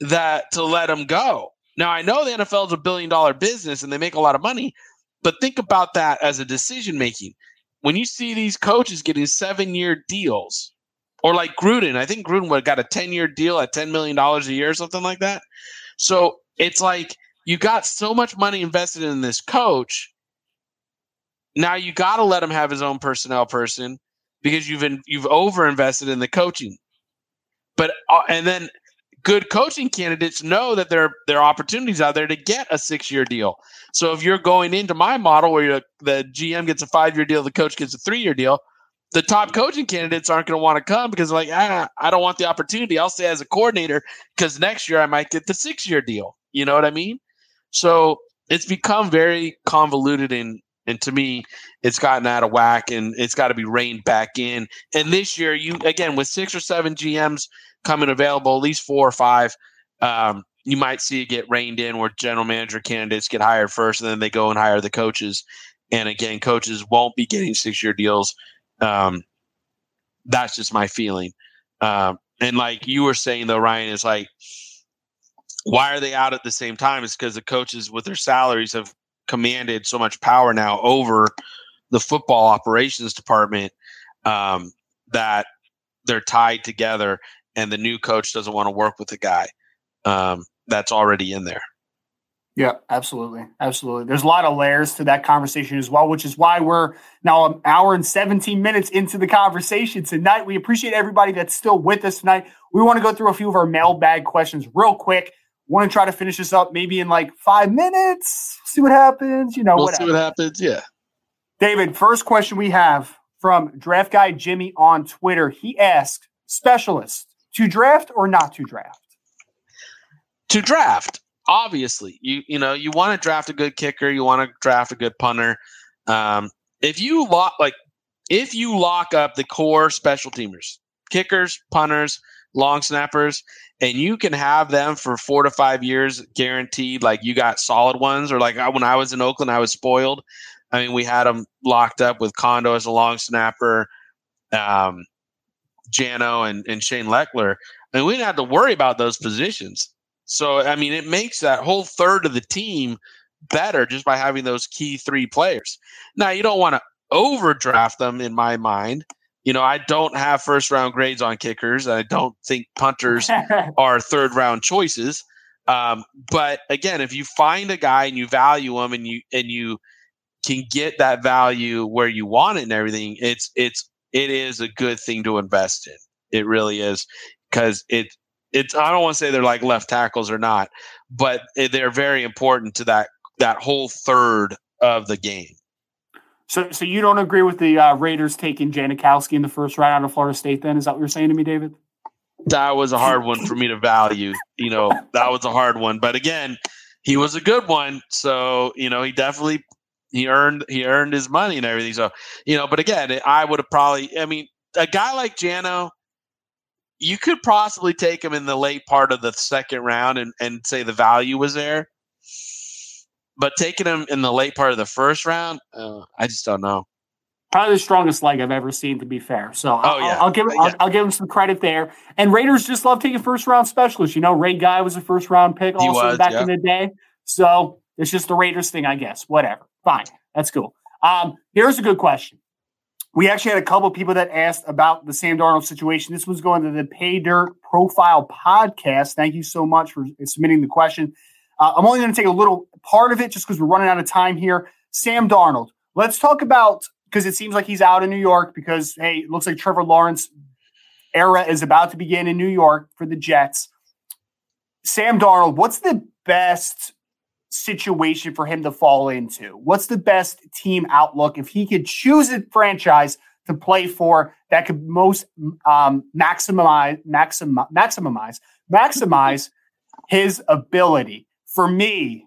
that to let them go. Now, I know the NFL is a billion dollar business and they make a lot of money, but think about that as a decision making. When you see these coaches getting seven year deals, or like Gruden, I think Gruden would have got a 10 year deal at $10 million a year or something like that. So it's like you got so much money invested in this coach. Now you got to let him have his own personnel person because you've been, you've over invested in the coaching. But uh, and then good coaching candidates know that there there are opportunities out there to get a six year deal. So if you're going into my model where the GM gets a five year deal, the coach gets a three year deal, the top coaching candidates aren't going to want to come because like ah, I don't want the opportunity. I'll stay as a coordinator because next year I might get the six year deal. You know what I mean? So it's become very convoluted and and to me it's gotten out of whack and it's got to be reined back in. And this year you again with six or seven GMs coming available, at least four or five. Um, you might see it get reined in where general manager candidates get hired first, and then they go and hire the coaches. And again, coaches won't be getting six year deals. Um, that's just my feeling. Um, and like you were saying, though, Ryan, is like, why are they out at the same time? It's because the coaches with their salaries have commanded so much power now over the football operations department um, that they're tied together and the new coach doesn't want to work with the guy um, that's already in there. Yeah, absolutely. Absolutely. There's a lot of layers to that conversation as well, which is why we're now an hour and 17 minutes into the conversation tonight. We appreciate everybody that's still with us tonight. We want to go through a few of our mailbag questions real quick. Want to try to finish this up maybe in like five minutes. See what happens. You know, we'll whatever. see what happens. Yeah. David, first question we have from draft guy Jimmy on Twitter. He asked, specialist, to draft or not to draft? To draft obviously. You you know you want to draft a good kicker you want to draft a good punter. Um, if you lock like if you lock up the core special teamers kickers punters long snappers and you can have them for four to five years guaranteed like you got solid ones or like when i was in oakland i was spoiled. I mean we had them locked up with condo as a long snapper. Um, jano and, and shane lechler and we didn't have to worry about those positions so, I mean, it makes that whole third of the team better just by having those key three players. Now, you don't want to overdraft them, in my mind. You know, I don't have first round grades on kickers. I don't think punters are third round choices. Um, but again, if you find a guy and you value him and you and you can get that value where you want it and everything, it's it's it is a good thing to invest in. It really is because it it's I don't want to say they're like left tackles or not, but they're very important to that that whole third of the game. So, so you don't agree with the uh, Raiders taking Janikowski in the first round out of Florida State? Then is that what you're saying to me, David? That was a hard one for me to value. You know, that was a hard one. But again, he was a good one, so you know he definitely he earned he earned his money and everything. So you know, but again, I would have probably. I mean, a guy like Jano you could possibly take him in the late part of the second round and, and say the value was there. But taking him in the late part of the first round, uh, I just don't know. Probably the strongest leg I've ever seen, to be fair. So oh, I'll, yeah. I'll, give I'll, I'll, give him some credit there. And Raiders just love taking first round specialists. You know, Ray Guy was a first round pick also was, back yeah. in the day. So it's just the Raiders thing, I guess. Whatever. Fine. That's cool. Um, here's a good question we actually had a couple people that asked about the Sam Darnold situation. This was going to the Pay Dirt Profile podcast. Thank you so much for submitting the question. Uh, I'm only going to take a little part of it just because we're running out of time here. Sam Darnold. Let's talk about because it seems like he's out in New York because hey, it looks like Trevor Lawrence era is about to begin in New York for the Jets. Sam Darnold, what's the best situation for him to fall into? What's the best team outlook if he could choose a franchise to play for that could most um, maximize, maximize, maximize, maximize his ability? For me,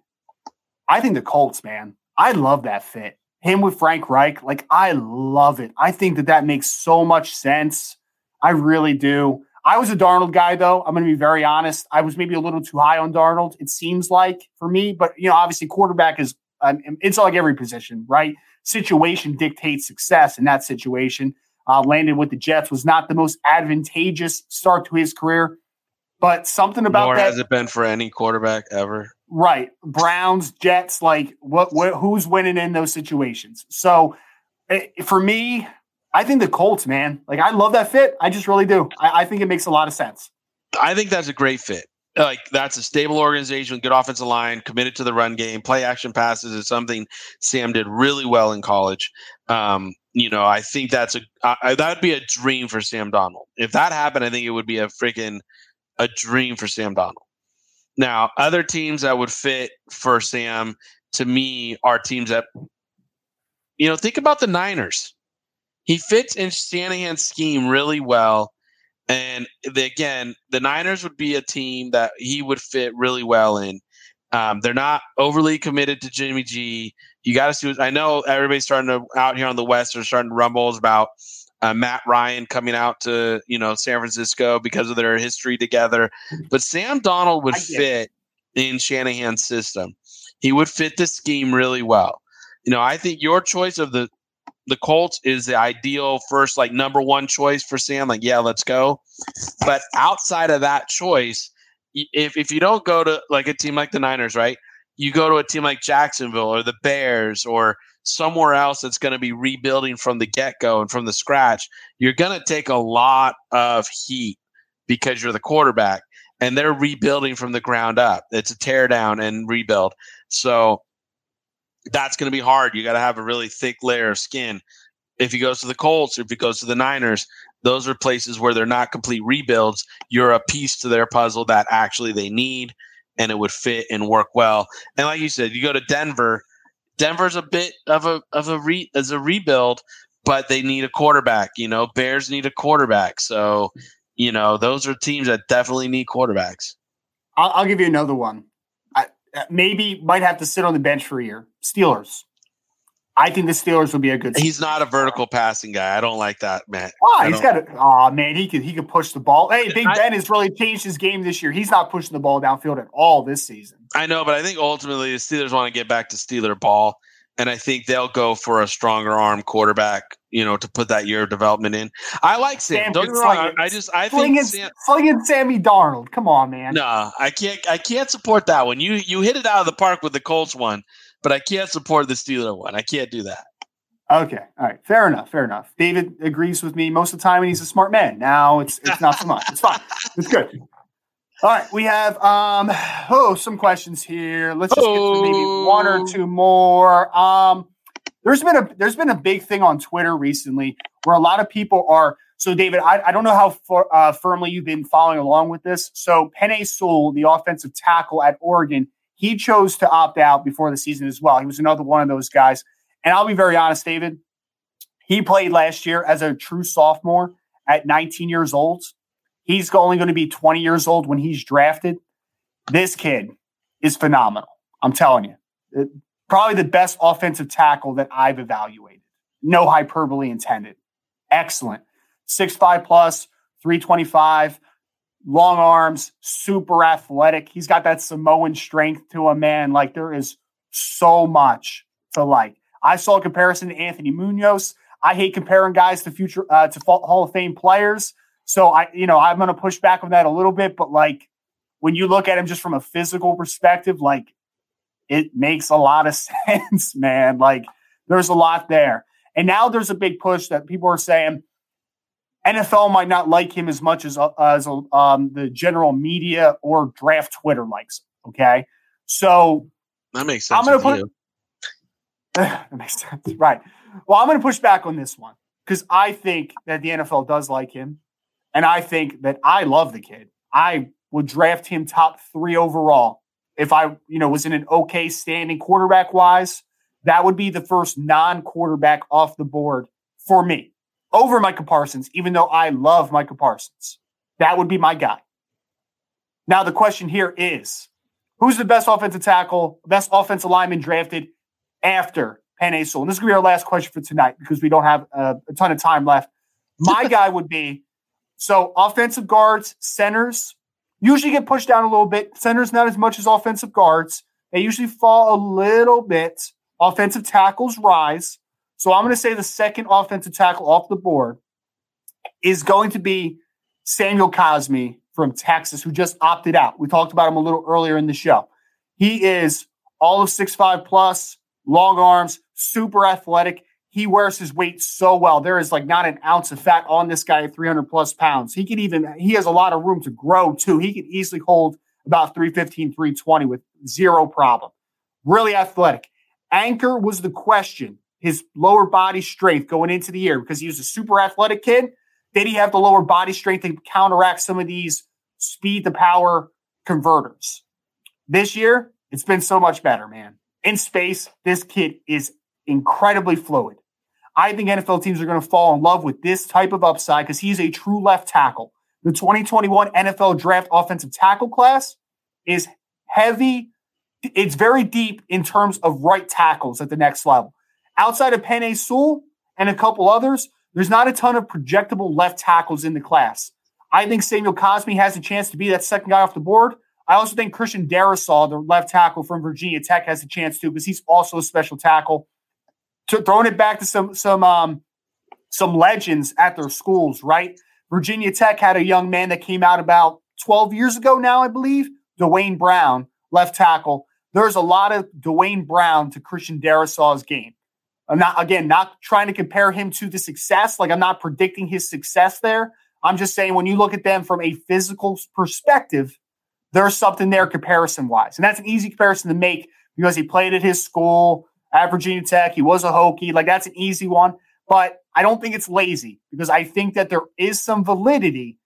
I think the Colts, man, I love that fit. Him with Frank Reich, like I love it. I think that that makes so much sense. I really do. I was a Darnold guy, though. I'm going to be very honest. I was maybe a little too high on Darnold. It seems like for me, but you know, obviously, quarterback is um, it's like every position, right? Situation dictates success. In that situation, uh, landed with the Jets was not the most advantageous start to his career, but something about Nor that has it been for any quarterback ever. Right, Browns, Jets, like what, what who's winning in those situations? So, eh, for me, I think the Colts, man, like I love that fit. I just really do. I, I think it makes a lot of sense. I think that's a great fit. Like that's a stable organization, good offensive line, committed to the run game, play action passes is something Sam did really well in college. Um, you know, I think that's a uh, that'd be a dream for Sam Darnold. If that happened, I think it would be a freaking a dream for Sam Darnold. Now, other teams that would fit for Sam to me are teams that you know, think about the Niners he fits in Shanahan's scheme really well. And the, again, the Niners would be a team that he would fit really well in. Um, they're not overly committed to Jimmy G. You got to see. What, I know everybody's starting to out here on the West are starting to rumbles about uh, Matt Ryan coming out to you know San Francisco because of their history together. But Sam Darnold would fit in Shanahan's system. He would fit the scheme really well. You know, I think your choice of the the Colts is the ideal first, like number one choice for Sam. Like, yeah, let's go. But outside of that choice, if if you don't go to like a team like the Niners, right? You go to a team like Jacksonville or the Bears or somewhere else that's going to be rebuilding from the get go and from the scratch. You're going to take a lot of heat because you're the quarterback. and they're rebuilding from the ground up. It's a tear down and rebuild. So that's going to be hard. You got to have a really thick layer of skin. If he goes to the Colts, if he goes to the Niners, those are places where they're not complete rebuilds. You're a piece to their puzzle that actually they need, and it would fit and work well. And like you said, you go to Denver. Denver's a bit of a of a re as a rebuild, but they need a quarterback. You know, Bears need a quarterback. So, you know, those are teams that definitely need quarterbacks. I'll, I'll give you another one. I, maybe might have to sit on the bench for a year. Steelers. I think the Steelers would be a good. He's not a vertical passing guy. I don't like that, man. Why? He's got a. Oh man, he could he could push the ball. Hey, Big I, Ben has really changed his game this year. He's not pushing the ball downfield at all this season. I know, but I think ultimately the Steelers want to get back to Steeler ball, and I think they'll go for a stronger arm quarterback. You know, to put that year of development in. I like Sam. Sam don't get wrong. I just I think Sam, slinging Sammy Darnold. Come on, man. No, I can't. I can't support that one. You you hit it out of the park with the Colts one, but I can't support the Steeler one. I can't do that. Okay. All right. Fair enough. Fair enough. David agrees with me most of the time, and he's a smart man. Now it's it's not so much. It's fine. It's good. All right. We have um oh some questions here. Let's just get to maybe one or two more. Um, there's been a there's been a big thing on Twitter recently where a lot of people are. So, David, I, I don't know how for, uh, firmly you've been following along with this. So, Penei Sewell, the offensive tackle at Oregon, he chose to opt out before the season as well. He was another one of those guys. And I'll be very honest, David. He played last year as a true sophomore at 19 years old. He's only going to be 20 years old when he's drafted. This kid is phenomenal. I'm telling you. Probably the best offensive tackle that I've evaluated. No hyperbole intended. Excellent. 6'5 plus, 325, long arms, super athletic. He's got that Samoan strength to a man. Like there is so much to like. I saw a comparison to Anthony Munoz. I hate comparing guys to future uh, to Hall of Fame players. So I, you know, I'm going to push back on that a little bit. But like when you look at him just from a physical perspective, like it makes a lot of sense, man. Like there's a lot there. And now there's a big push that people are saying NFL might not like him as much as uh, as um, the general media or draft Twitter likes. Him, okay, so that makes sense. I'm going to put. You. that makes sense. Right. Well, I'm going to push back on this one because I think that the NFL does like him. And I think that I love the kid. I would draft him top three overall. If I, you know, was in an okay standing quarterback wise, that would be the first non quarterback off the board for me over Micah Parsons, even though I love Micah Parsons. That would be my guy. Now, the question here is who's the best offensive tackle, best offensive lineman drafted after Penei Sewell. And this is going to be our last question for tonight because we don't have uh, a ton of time left. My guy would be so offensive guards, centers usually get pushed down a little bit. Centers not as much as offensive guards. They usually fall a little bit. Offensive tackles rise. So I'm going to say the second offensive tackle off the board is going to be Samuel Cosmi from Texas, who just opted out. We talked about him a little earlier in the show. He is all of six five plus, long arms, super athletic. He wears his weight so well. There is like not an ounce of fat on this guy at 300 plus pounds. He can even, he has a lot of room to grow too. He can easily hold about 315, 320 with zero problem. Really athletic. Anchor was the question. His lower body strength going into the year because he was a super athletic kid. Did he have the lower body strength to counteract some of these speed to power converters? This year, it's been so much better, man in space. This kid is incredibly fluid. I think NFL teams are going to fall in love with this type of upside because he's a true left tackle. The 2021 NFL draft offensive tackle class is heavy. It's very deep in terms of right tackles at the next level. Outside of Penei Sewell and a couple others, there's not a ton of projectable left tackles in the class. I think Samuel Cosmi has a chance to be that second guy off the board. I also think Christian Darrisaw, the left tackle from Virginia Tech, has a chance too because he's also a special tackle. Throwing it back to some some um, some legends at their schools, right? Virginia Tech had a young man that came out about 12 years ago now, I believe, Duane Brown, left tackle. There's a lot of Duane Brown to Christian Darrisaw's game. I'm not again not trying to compare him to the success. Like I'm not predicting his success there. I'm just saying when you look at them from a physical perspective, there's something there comparison wise. And that's an easy comparison to make because he played at his school at Virginia Tech. He was a Hokie. Like that's an easy one. But I don't think it's lazy because I think that there is some validity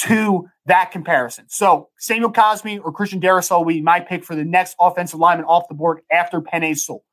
to that comparison. So Samuel Cosmi or Christian Darrisaw will be my pick for the next offensive lineman off the board after Penei Sewell.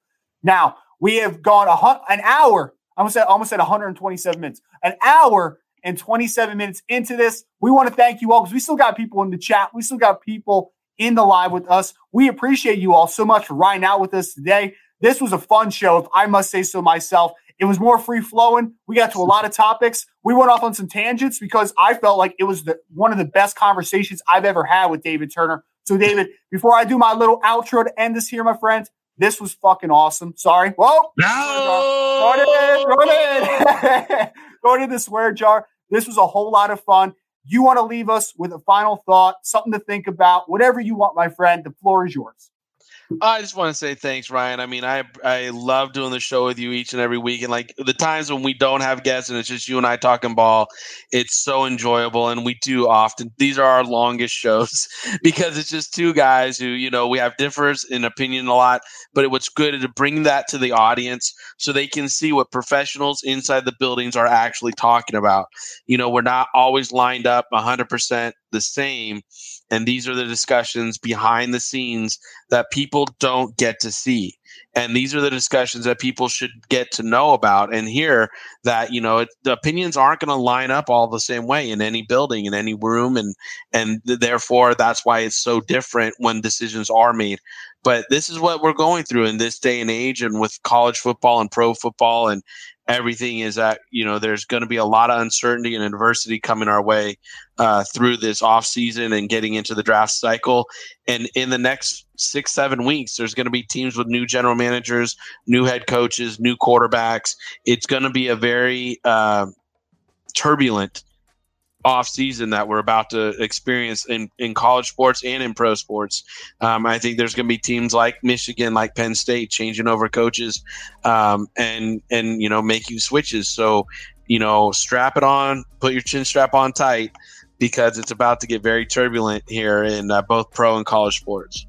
Now we have gone a, an hour. I almost said almost at 127 minutes. An hour and 27 minutes into this. We want to thank you all because we still got people in the chat. We still got people in the live with us. We appreciate you all so much for riding out with us today. This was a fun show, if I must say so myself. It was more free flowing. We got to a lot of topics. We went off on some tangents because I felt like it was the one of the best conversations I've ever had with David Turner. So, David, before I do my little outro to end this here, my friend, this was fucking awesome. Sorry. Whoa. No. Throw it in. Throw it in. throw it in the swear jar. This was a whole lot of fun. You want to leave us with a final thought, something to think about, whatever you want, my friend. The floor is yours. I just want to say thanks, Ryan. I mean, I I love doing the show with you each and every week, and like the times when we don't have guests and it's just you and I talking ball, it's so enjoyable. And we do often; these are our longest shows because it's just two guys who you know we have differs in opinion a lot, but it what's good to bring that to the audience so they can see what professionals inside the buildings are actually talking about. You know, we're not always lined up 100% the same and these are the discussions behind the scenes that people don't get to see. And these are the discussions that people should get to know about and hear that, you know, it, the opinions aren't going to line up all the same way in any building, in any room. And, and therefore, that's why it's so different when decisions are made. But this is what we're going through in this day and age and with college football and pro football and, everything is that you know there's going to be a lot of uncertainty and adversity coming our way uh, through this off season and getting into the draft cycle. And in the next six seven weeks there's going to be teams with new general managers new head coaches new quarterbacks. It's going to be a very uh, turbulent off season that we're about to experience in, in college sports and in pro sports. Um, I think there's going to be teams like Michigan, like Penn State, changing over coaches um, and and you know making switches. So you know, strap it on, put your chin strap on tight because it's about to get very turbulent here in uh, both pro and college sports.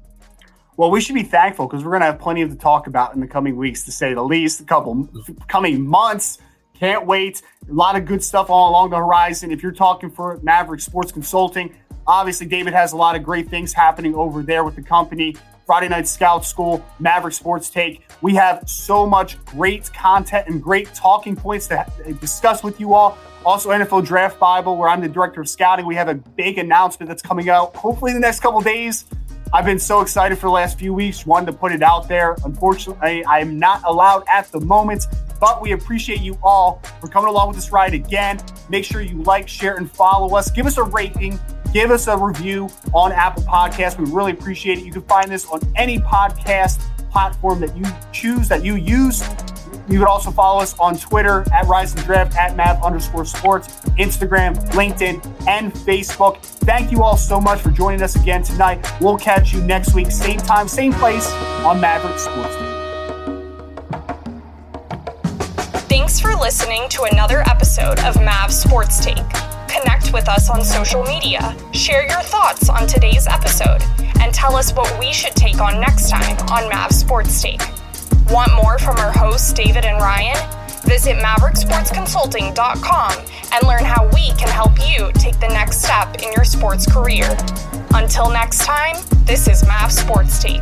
Well, we should be thankful because we're going to have plenty of to talk about in the coming weeks, to say the least. A couple coming months can't wait. A lot of good stuff all along the horizon. If you're talking for Maverick Sports Consulting, obviously David has a lot of great things happening over there with the company. Friday Night Scout School, Maverick Sports Take. We have so much great content and great talking points to discuss with you all. Also, NFL Draft Bible, where I'm the director of scouting. We have a big announcement that's coming out hopefully the next couple days. I've been so excited for the last few weeks, wanted to put it out there. Unfortunately, I am not allowed at the moment, but we appreciate you all for coming along with this ride again. Make sure you like, share, and follow us. Give us a rating, give us a review on Apple Podcasts. We really appreciate it. You can find this on any podcast platform that you choose, that you use. You can also follow us on Twitter at Rise and Draft, at Mav underscore sports, Instagram, LinkedIn, and Facebook. Thank you all so much for joining us again tonight. We'll catch you next week, same time, same place on Maverick Sports Thanks for listening to another episode of Mav Sports Take. Connect with us on social media, share your thoughts on today's episode, and tell us what we should take on next time on Mav Sports Take. Want more from our hosts, David and Ryan? Visit MaverickSportsConsulting.com and learn how we can help you take the next step in your sports career. Until next time, this is Mav Sports Take.